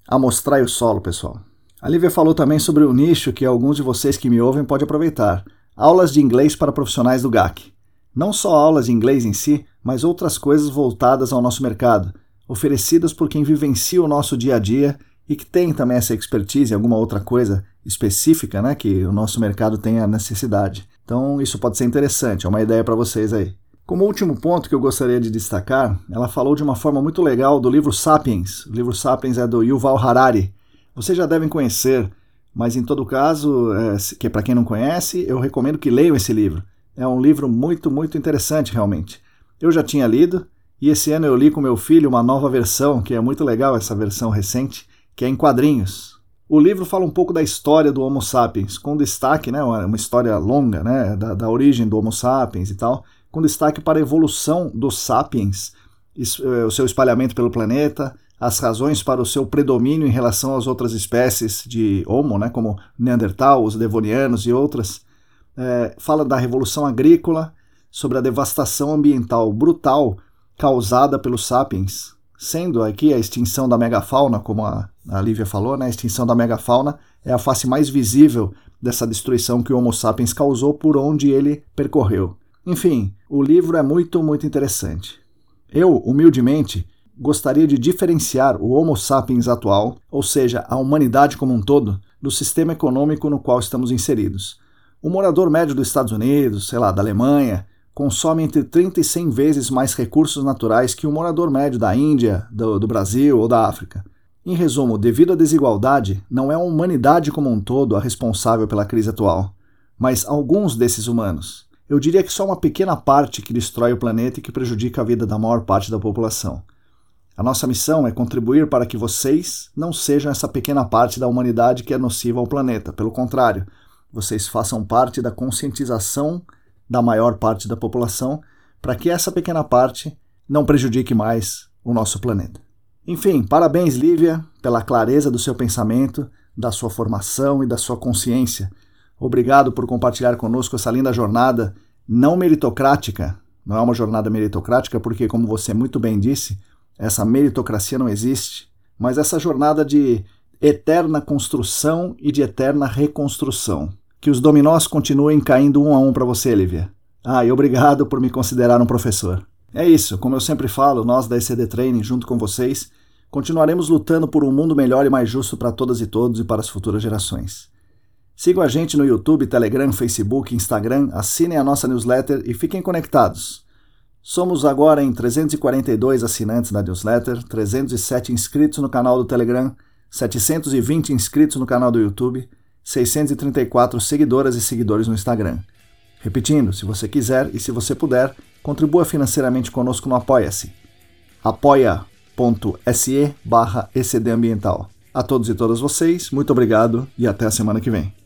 amostrai o solo, pessoal. A Lívia falou também sobre o nicho que alguns de vocês que me ouvem podem aproveitar. Aulas de inglês para profissionais do GAC. Não só aulas de inglês em si, mas outras coisas voltadas ao nosso mercado, oferecidas por quem vivencia o nosso dia a dia e que tem também essa expertise alguma outra coisa específica, né, que o nosso mercado tem a necessidade. Então, isso pode ser interessante, é uma ideia para vocês aí. Como último ponto que eu gostaria de destacar, ela falou de uma forma muito legal do livro Sapiens. O livro Sapiens é do Yuval Harari. Vocês já devem conhecer, mas em todo caso, é, que para quem não conhece, eu recomendo que leiam esse livro. É um livro muito, muito interessante realmente. Eu já tinha lido e esse ano eu li com meu filho uma nova versão, que é muito legal essa versão recente, que é em quadrinhos. O livro fala um pouco da história do Homo sapiens, com destaque, né, uma história longa, né, da, da origem do Homo sapiens e tal, com destaque para a evolução dos sapiens, eh, o seu espalhamento pelo planeta, as razões para o seu predomínio em relação às outras espécies de Homo, né, como Neandertal, os Devonianos e outras. É, fala da revolução agrícola, sobre a devastação ambiental brutal causada pelos sapiens, sendo aqui a extinção da megafauna, como a, a Lívia falou, né, a extinção da megafauna é a face mais visível dessa destruição que o Homo sapiens causou por onde ele percorreu. Enfim, o livro é muito, muito interessante. Eu, humildemente, gostaria de diferenciar o Homo sapiens atual, ou seja, a humanidade como um todo, do sistema econômico no qual estamos inseridos. O morador médio dos Estados Unidos, sei lá, da Alemanha, consome entre 30 e 100 vezes mais recursos naturais que o morador médio da Índia, do, do Brasil ou da África. Em resumo, devido à desigualdade, não é a humanidade como um todo a responsável pela crise atual, mas alguns desses humanos. Eu diria que só uma pequena parte que destrói o planeta e que prejudica a vida da maior parte da população. A nossa missão é contribuir para que vocês não sejam essa pequena parte da humanidade que é nociva ao planeta. Pelo contrário, vocês façam parte da conscientização da maior parte da população para que essa pequena parte não prejudique mais o nosso planeta. Enfim, parabéns, Lívia, pela clareza do seu pensamento, da sua formação e da sua consciência Obrigado por compartilhar conosco essa linda jornada não meritocrática. Não é uma jornada meritocrática, porque, como você muito bem disse, essa meritocracia não existe, mas essa jornada de eterna construção e de eterna reconstrução. Que os dominós continuem caindo um a um para você, Lívia. Ah, e obrigado por me considerar um professor. É isso, como eu sempre falo, nós da ECD Training, junto com vocês, continuaremos lutando por um mundo melhor e mais justo para todas e todos e para as futuras gerações. Sigam a gente no YouTube, Telegram, Facebook, Instagram, assinem a nossa newsletter e fiquem conectados. Somos agora em 342 assinantes da newsletter, 307 inscritos no canal do Telegram, 720 inscritos no canal do YouTube, 634 seguidoras e seguidores no Instagram. Repetindo, se você quiser e se você puder, contribua financeiramente conosco no Apoia-se. apoia.se barra A todos e todas vocês, muito obrigado e até a semana que vem.